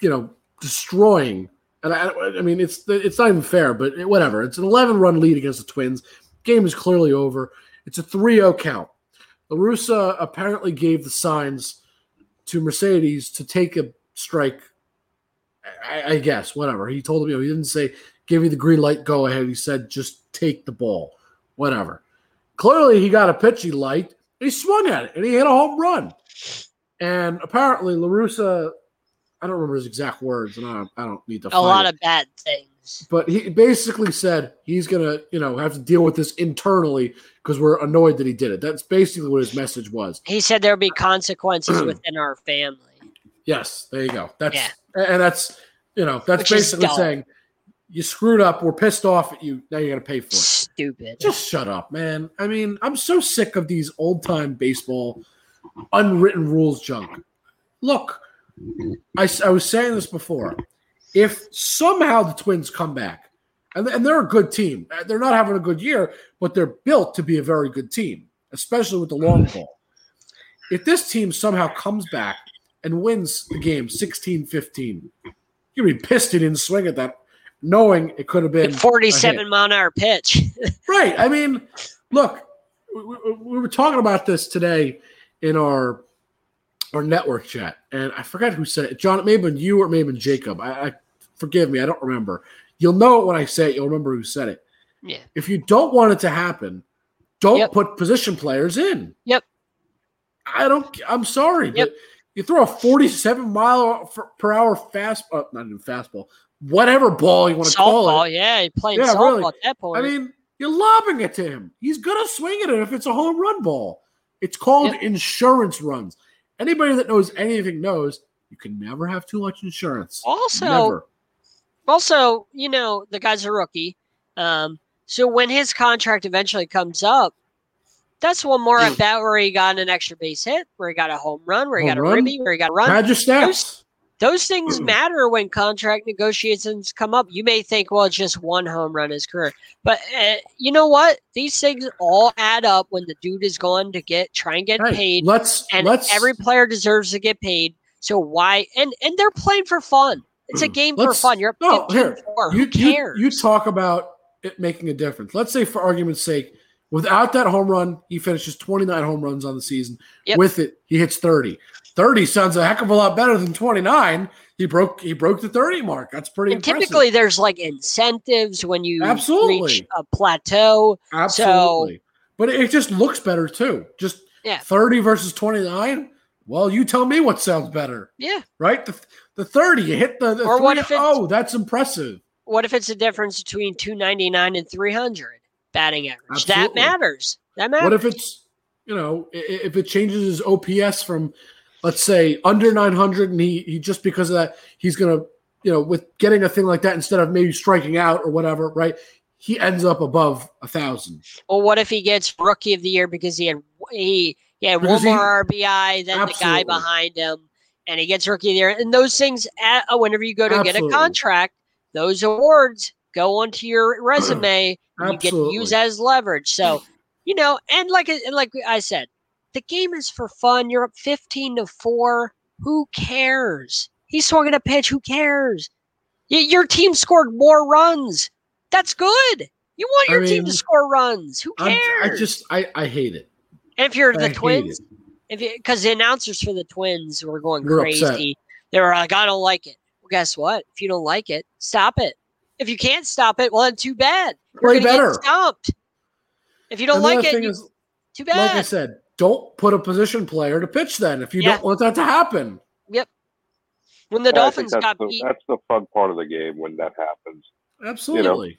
you know, destroying. And I, I mean, it's it's not even fair, but it- whatever. It's an 11 run lead against the Twins. Game is clearly over. It's a 3-0 count. La Russa apparently gave the signs to Mercedes to take a strike. I, I guess, whatever. He told him, you know, he didn't say, give me the green light, go ahead. He said, just take the ball, whatever. Clearly, he got a pitch he liked. He swung at it and he hit a home run. And apparently, La Russa, I don't remember his exact words, and I don't, I don't need to A lot it. of bad things. But he basically said he's gonna, you know, have to deal with this internally because we're annoyed that he did it. That's basically what his message was. He said there'll be uh, consequences within our family. Yes, there you go. That's Yeah. and that's you know that's Which basically saying you screwed up. We're pissed off at you. Now you're gonna pay for it. Stupid. Just shut up, man. I mean, I'm so sick of these old time baseball unwritten rules junk. Look, I, I was saying this before. If somehow the Twins come back, and, and they're a good team, uh, they're not having a good year, but they're built to be a very good team, especially with the long ball. If this team somehow comes back and wins the game 16 15, you'd be pissed he didn't swing at that, knowing it could have been a 47 mile an hour pitch. Right. I mean, look, we, we- we were talking about this today in our our network chat, and I forgot who said it. John, it may have been you or it may have been Jacob. I, I forgive me, I don't remember. You'll know it when I say it. You'll remember who said it. yeah. If you don't want it to happen, don't Yep. put position players in. Yep. I don't. I'm sorry, Yep. but you throw a 47 mile per hour fast, uh, not even fastball, whatever ball you want to call it. Yeah, he played Yeah, softball really. at that point. I mean, you're lobbing it to him. He's gonna swing at it if it's a home run ball. It's called Yep. insurance runs. Anybody that knows anything knows you can never have too much insurance. also, never. Also, you know, the guy's a rookie. Um, so when his contract eventually comes up, that's one more at bat where he got an extra base hit, where he got a home run, where he Home got a run? ribby, where he got a run. Stats. Those things matter when contract negotiations come up. You may think, well, it's just one home run his career, but uh, you know what? These things all add up when the dude is going to get try and get paid, let's and let's every player deserves to get paid. So why? And and they're playing for fun. It's a game for fun. You're up no, 15 here, four. Who you, you, cares? you talk about it making a difference. Let's say, for argument's sake, without that home run, he finishes 29 home runs on the season. Yep. With it, he hits 30. 30 sounds a heck of a lot better than 29. He broke he broke the 30 mark. That's pretty and impressive. typically there's like incentives when you Absolutely. reach a plateau. Absolutely. so, but it just looks better too. Just Yeah. 30 versus 29. Well, you tell me what sounds better, Yeah. right? The, the 30, you hit the, the Or what if oh, that's impressive. What if it's a difference between 299 and 300 batting average? That matters. That matters. What if it's, you know, if it changes his OPS from, let's say, under 900, and he, he just because of that, he's going to, you know, with getting a thing like that instead of maybe striking out or whatever, right? He ends up above a thousand. Well, what if he gets rookie of the year because he had he, he had one more RBI than the guy behind him, and he gets rookie of the year? And those things, at, uh, whenever you go to get a contract, those awards go onto your resume. and you get to use Absolutely. as leverage. So, you know, and like and like I said, the game is for fun. You're up 15 to four. Who cares? He swung at a pitch. Who cares? Y- your team scored more runs. That's good. You want I your team to score runs. Who I'm- cares? I just, I, I hate it. and if you're I the Twins. If because the announcers for the Twins were going We're crazy, upset. they were like, "I don't like it." Well, guess what? If you don't like it, stop it. If you can't stop it, well, then too bad. You're Play gonna better. Get stumped. If you don't And like it, you, is, too bad. like I said, don't put a position player to pitch then if you Yeah. don't want that to happen. Yep. When the And I think Dolphins got the, beat, that's the fun part of the game when that happens. Absolutely.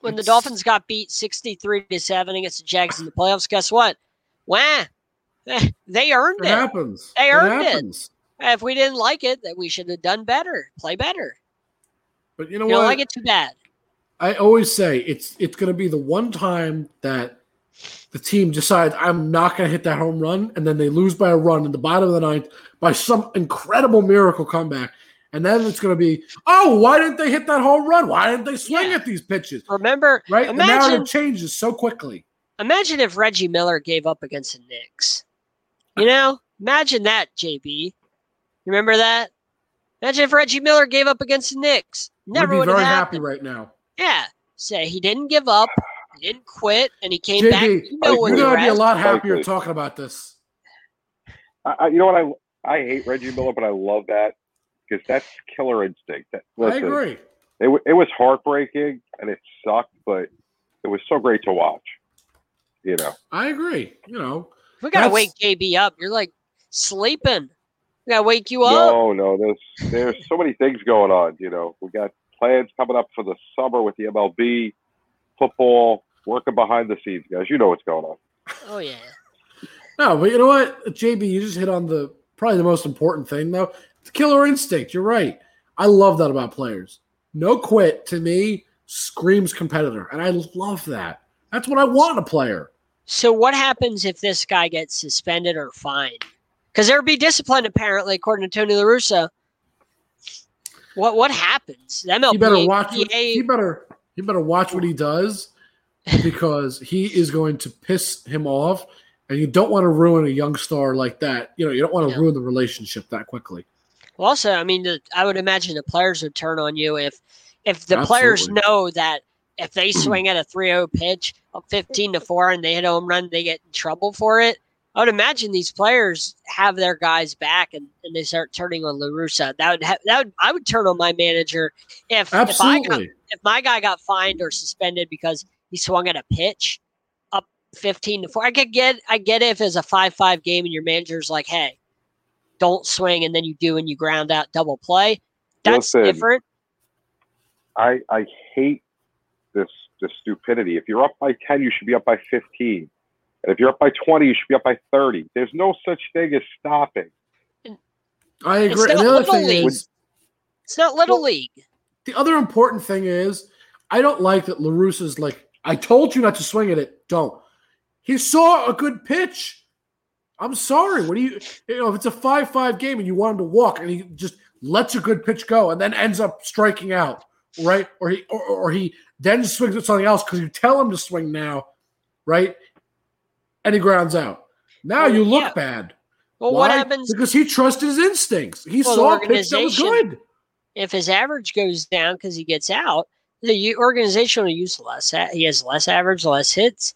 when the Dolphins got beat sixty-three to seven against the Jags in the playoffs, guess what? Wah, they earned It it. happens. They earned it. happens. If we didn't like it, that we should have done better. Play better. But you know You what? don't like it too bad. I always say it's it's going to be the one time that the team decides I'm not going to hit that home run, and then they lose by a run in the bottom of the ninth by some incredible miracle comeback, and then it's going to be, oh, why didn't they hit that home run? Why didn't they swing Yeah. at these pitches? Remember, Right? the Imagine, narrative changes so quickly. Imagine if Reggie Miller gave up against the Knicks. You uh. know, imagine that, JB. You remember that? Imagine if Reggie Miller gave up against the Knicks. Never We'd would be have very happened. happy right now. Yeah. Say he didn't give up. He didn't quit, and he came back. JB, You know you're when you're you're going to be a lot happier talking about this. I, I, you know what? I I hate Reggie Miller, but I love that because that's killer instinct. That, I agree. It, it was heartbreaking and it sucked, but it was so great to watch. You know, I agree. You know, We gotta wake JB up. You're like sleeping. We gotta wake you up. no, no, there's there's so many things going on. You know, we got plans coming up for the summer with the MLB, football, working behind the scenes, guys. You know what's going on. Oh yeah. No, but you know what, JB, you just hit on the probably the most important thing though. It's killer instinct. You're right. I love that about players. No quit to me screams competitor, and I love that. That's what I want in a player. So what happens if this guy gets suspended or fined? Because there would be discipline apparently, according to Tony La Russa. What what happens? The MLB, He better watch. PA he better. He better watch what he does because he is going to piss him off, and you don't want to ruin a young star like that. You know, you don't want to Yeah. ruin the relationship that quickly. Well, also, I mean, the, I would imagine the players would turn on you if if the players know that if they swing at a 3-0 pitch up 15 to 4 and they hit a home run, they get in trouble for it. I would imagine these players have their guys back and, and they start turning on La Russa. That would ha- that would I would turn on my manager if if I got if my guy got fined or suspended because he swung at a pitch up 15 to 4 i could get i get it if it's a 5-5 game and your manager's like hey don't swing and then you do and you ground out double play that's Listen. different I I hate this this stupidity. If you're up by ten, you should be up by fifteen. And if you're up by twenty, you should be up by thirty. There's no such thing as stopping. I agree. And not the other Little thing League. is, it's not little Well, league the other important thing is, I don't like that La Russa's like, I told you not to swing at it. Don't. He saw a good pitch. I'm sorry. What do you, you know, if it's a 5 5 game and you want him to walk and he just lets a good pitch go and then ends up striking out, right? Or he, or, or he then swings at something else because you tell him to swing now, right? And he grounds out. Now you look yeah. bad. Well, Why? what happens Because he trusted his instincts. He Well, saw a pitch that was good. if his average goes down because he gets out? The organization will use less. He has less average, less hits.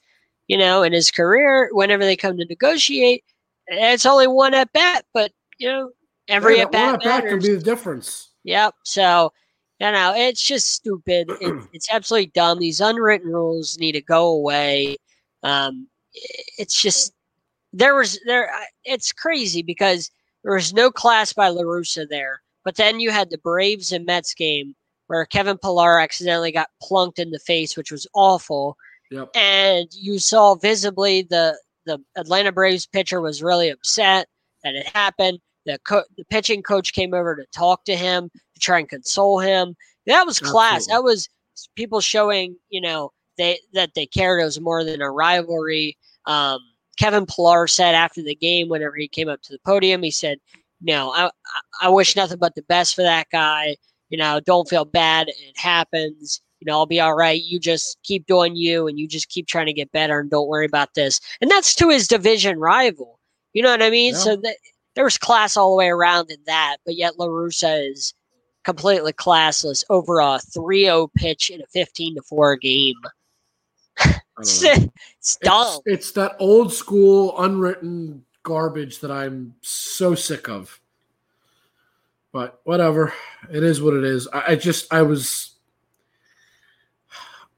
You know, in his career, whenever they come to negotiate, it's only one at bat, but you know, every Yeah, at that one bat at bat can be the difference. Yep. So, you know, it's just stupid. It, it's absolutely dumb. These unwritten rules need to go away. Um, it's just there was there. It's crazy because there was no class by La Russa there, but then you had the Braves and Mets game where Kevin Pillar accidentally got plunked in the face, which was awful, Yep. and you saw visibly the the Atlanta Braves pitcher was really upset that it happened. The co- the pitching coach came over to talk to him to try and console him. That was class. Absolutely. That was people showing you know they that they cared. It was more than a rivalry. Um, Kevin Pillar said after the game, whenever he came up to the podium, he said, "No, I I- wish nothing but the best for that guy. You know, don't feel bad. It happens." You know, I'll be all right. You just keep doing you and you just keep trying to get better and don't worry about this. And that's to his division rival. You know what I mean? Yeah. So that there was class all the way around in that, but yet La Russa is completely classless over a 3-0 pitch in a 15 to 4 game. It's, it's dumb. It's, it's that old school unwritten garbage that I'm so sick of. But whatever, it is what it is. I, I just I was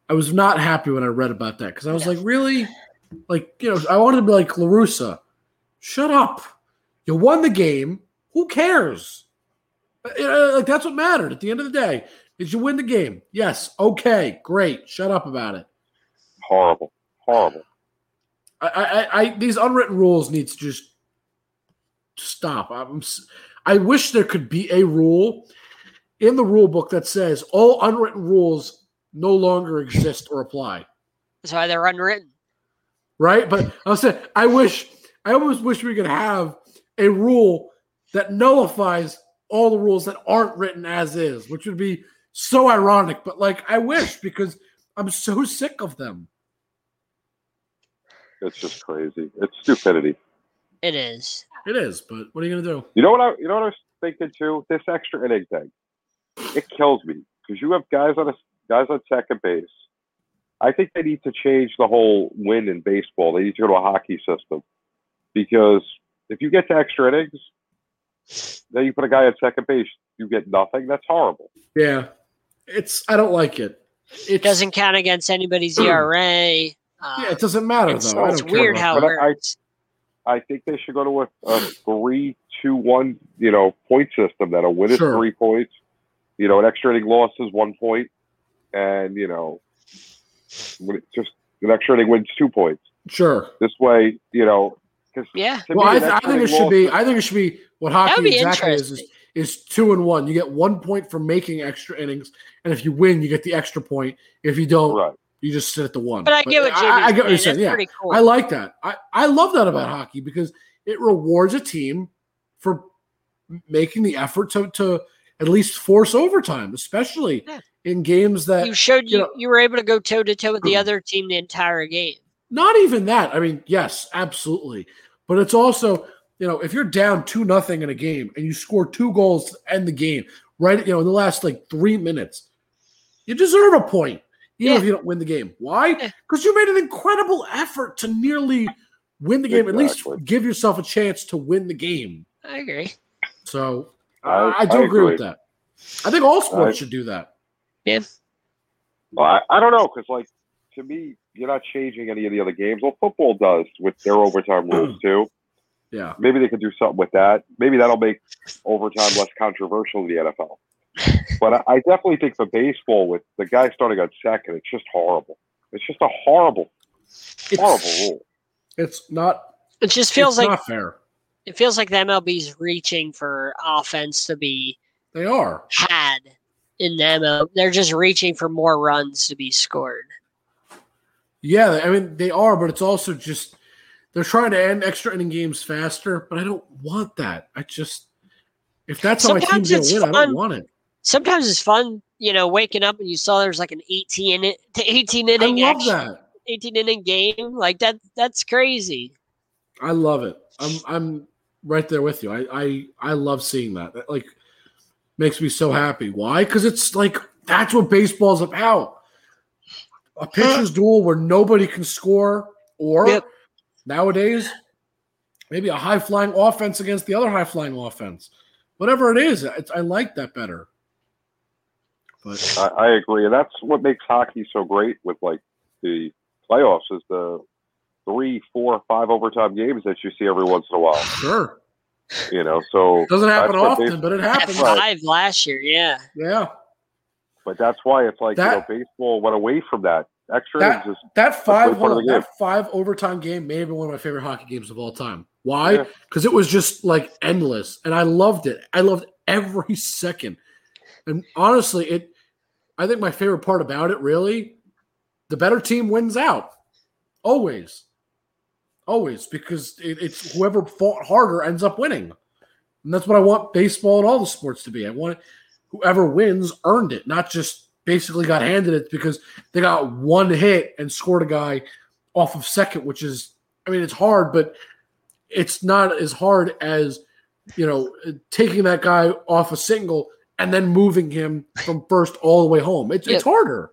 I was not happy when I read about that because I was like, really, like you know, I wanted to be like La Russa, shut up. You won the game. Who cares? Like that's what mattered at the end of the day. Did you win the game? Yes. Okay. Great. Shut up about it. Horrible, horrible. I, I, I these unwritten rules need to just stop. I'm, s- I wish there could be a rule in the rule book that says all unwritten rules no longer exist or apply. That's why they're unwritten. Right? But I was saying, I wish, I almost wish we could have a rule that nullifies all the rules that aren't written as is, which would be so ironic. But like, I wish because I'm so sick of them. It's just crazy. It's stupidity. It is. It is, but what are you gonna do? You know what I? You know what I was thinking too. This extra inning thing, it kills me because you have guys on a guys on second base. I think they need to change the whole win in baseball. They need to go to a hockey system because if you get to extra innings, then you put a guy at second base, you get nothing. That's horrible. Yeah, it's I don't like it. It It doesn't count against anybody's ERA. Uh, Yeah, it doesn't matter it's, though. It's weird about how it But I- I think they should go to a, a three, two, one, you know, point system. That a win is Sure. three points, you know, an extra inning loss is one point, and you know, when it just an extra inning wins two points. Sure. This way, you know, because Yeah. Well, I, th- I think it should be. I think it should be what hockey be exactly is, is. Is two and one. You get one point for making extra innings, and if you win, you get the extra point. If you don't, right. you just sit at the one. But I get what I, Jimmy's I get what you're saying. saying. Yeah, cool. I like that. I, I love that about hockey because it rewards a team for making the effort to to at least force overtime, especially Yeah. in games that you showed you you, know- you were able to go toe to toe with the hmm. other team the entire game. Not even that. I mean, yes, absolutely. But it's also, you know, if you're down two nothing in a game and you score two goals to end the game, right? You know, in the last like three minutes, you deserve a point, even Yeah. if you don't win the game. Why? Yeah. Because you made an incredible effort to nearly win the game. At least give yourself a chance to win the game. I agree. So I, I- I do I agree with that. I think all sports I- should do that. Yes. Well, I, I don't know because, like, to me, you're not changing any of the other games. Well, football does with their overtime rules too. Yeah. Maybe they could do something with that. Maybe that'll make overtime less controversial in the NFL. But I, I definitely think for baseball, with the guy starting on second, it's just horrible. It's just a horrible, horrible It's, rule. it's not. It just feels it's like not fair. it feels like the MLB's reaching for offense to be They are. had in the MLB. They're just reaching for more runs to be scored. Yeah, I mean they are, but it's also just they're trying to end extra inning games faster. But I don't want that. I just if that's how my Sometimes team's gonna win, I don't want it. Sometimes it's fun, you know, waking up and you saw there's like an 18 in to 18 I inning love action, that. 18 inning game. Like that that's crazy. I love it. I'm I'm right there with you. I I, I love seeing that. That like makes me so happy. Why? Because it's like that's what baseball's about. A pitcher's duel where nobody can score, or Yep. nowadays maybe a high flying offense against the other high flying offense. Whatever it is, it's, I like that better. But I, I agree, and that's what makes hockey so great with like the playoffs is the three, four, five overtime games that you see every once in a while. sure, You know, so doesn't happen often, but it happened. happens. Right. five last year, yeah. Yeah. But that's why it's like That- you know baseball went away from that. Extra That- is That five part of game. that five overtime game may have been one of my favorite hockey games of all time. Why? Yeah. Because it was just like endless, and I loved it. I loved every second. And honestly, it. I think my favorite part about it, really, the better team wins out. Always, always, because it, it's whoever fought harder ends up winning, and that's what I want baseball and all the sports to be. I want whoever wins earned it, not just basically got handed it because they got one hit and scored a guy off of second, which is, I mean, it's hard, but it's not as hard as, you know, taking that guy off a single and then moving him from first all the way home. It's, it's harder.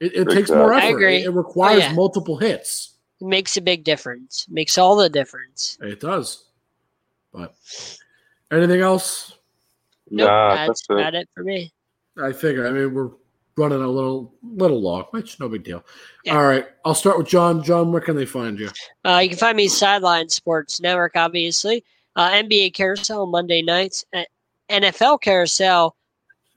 It, it takes more effort. I agree. It, it requires Oh, yeah. multiple hits. It makes a big difference. Makes all the difference. It does. But anything else? Nope, nah, that's, that's about it for me. I figure. I mean, we're running a little little long, which no big deal. Yeah. All right, I'll start with John. John, where can they find you? Uh, you can find me Sideline Sports Network, obviously. Uh, NBA Carousel Monday nights. Uh, NFL Carousel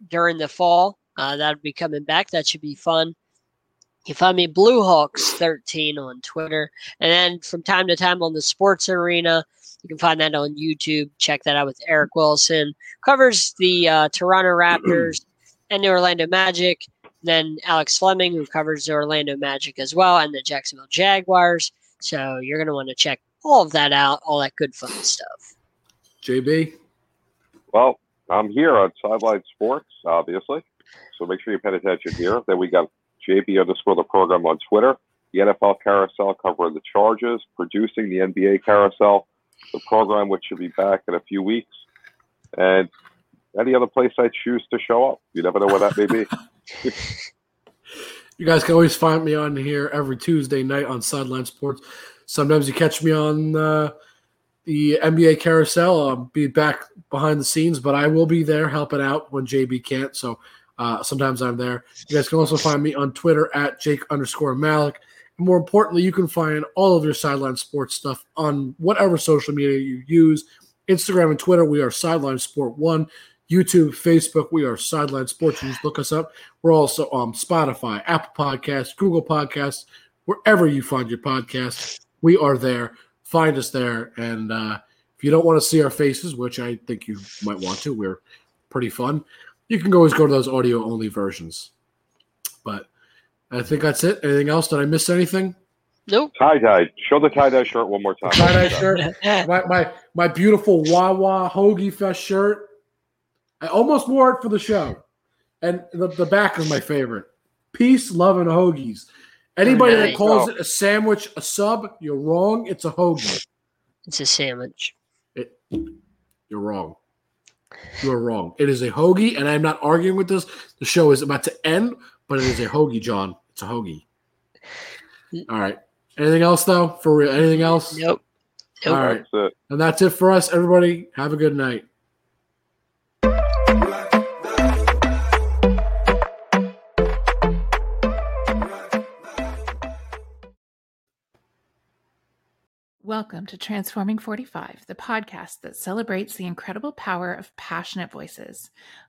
during the fall. Uh, that'll be coming back. That should be fun. You can find me Blue Hawks 13 on Twitter. And then from time to time on the Sports Arena, you can find that on YouTube. Check that out with Eric Wilson. Covers the uh, Toronto Raptors and the Orlando Magic. Then Alex Fleming, who covers the Orlando Magic as well, and the Jacksonville Jaguars. So you're going to want to check all of that out, all that good fun stuff. JB. Well, I'm here on Sideline Sports, obviously. So make sure you pay attention here. Then we got JB underscore the program on Twitter, the NFL Carousel covering the Chargers, producing the NBA Carousel, the program which should be back in a few weeks, and any other place I choose to show up. You never know where that may be. You guys can always find me on here every Tuesday night on Sideline Sports. Sometimes you catch me on uh, the NBA Carousel. I'll be back behind the scenes, but I will be there helping out when JB can't. So uh, sometimes I'm there. You guys can also find me on Twitter at Jake underscore Malik. More importantly, you can find all of your Sideline Sports stuff on whatever social media you use. Instagram and Twitter, we are Sideline Sport One. YouTube, Facebook, we are Sideline Sports. You just look us up. We're also on Spotify, Apple Podcasts, Google Podcasts, wherever you find your podcasts. We are there. Find us there. And uh, if you don't want to see our faces, which I think you might want to, we're pretty fun. You can always go to those audio only versions. But I think that's it. Anything else? Did I miss anything? Nope. Tie dye. Show the tie dye shirt one more time. Tie-dye shirt. My, my my beautiful Wawa Hoagie Fest shirt. I almost wore it for the show. And the, the back is my favorite. Peace, love, and hoagies. Anybody that Nice. calls it a sandwich, a sub, you're wrong. It's a hoagie. It's a sandwich. It, you're wrong. You're wrong. It is a hoagie, and I'm not arguing with this. The show is about to end, but it is a hoagie, John. It's a hoagie. All right. Anything else, though? For real? Anything else? Nope. Nope. All right. That's it. And that's it for us, everybody. Have a good night. Welcome to Transforming 45, the podcast that celebrates the incredible power of passionate voices.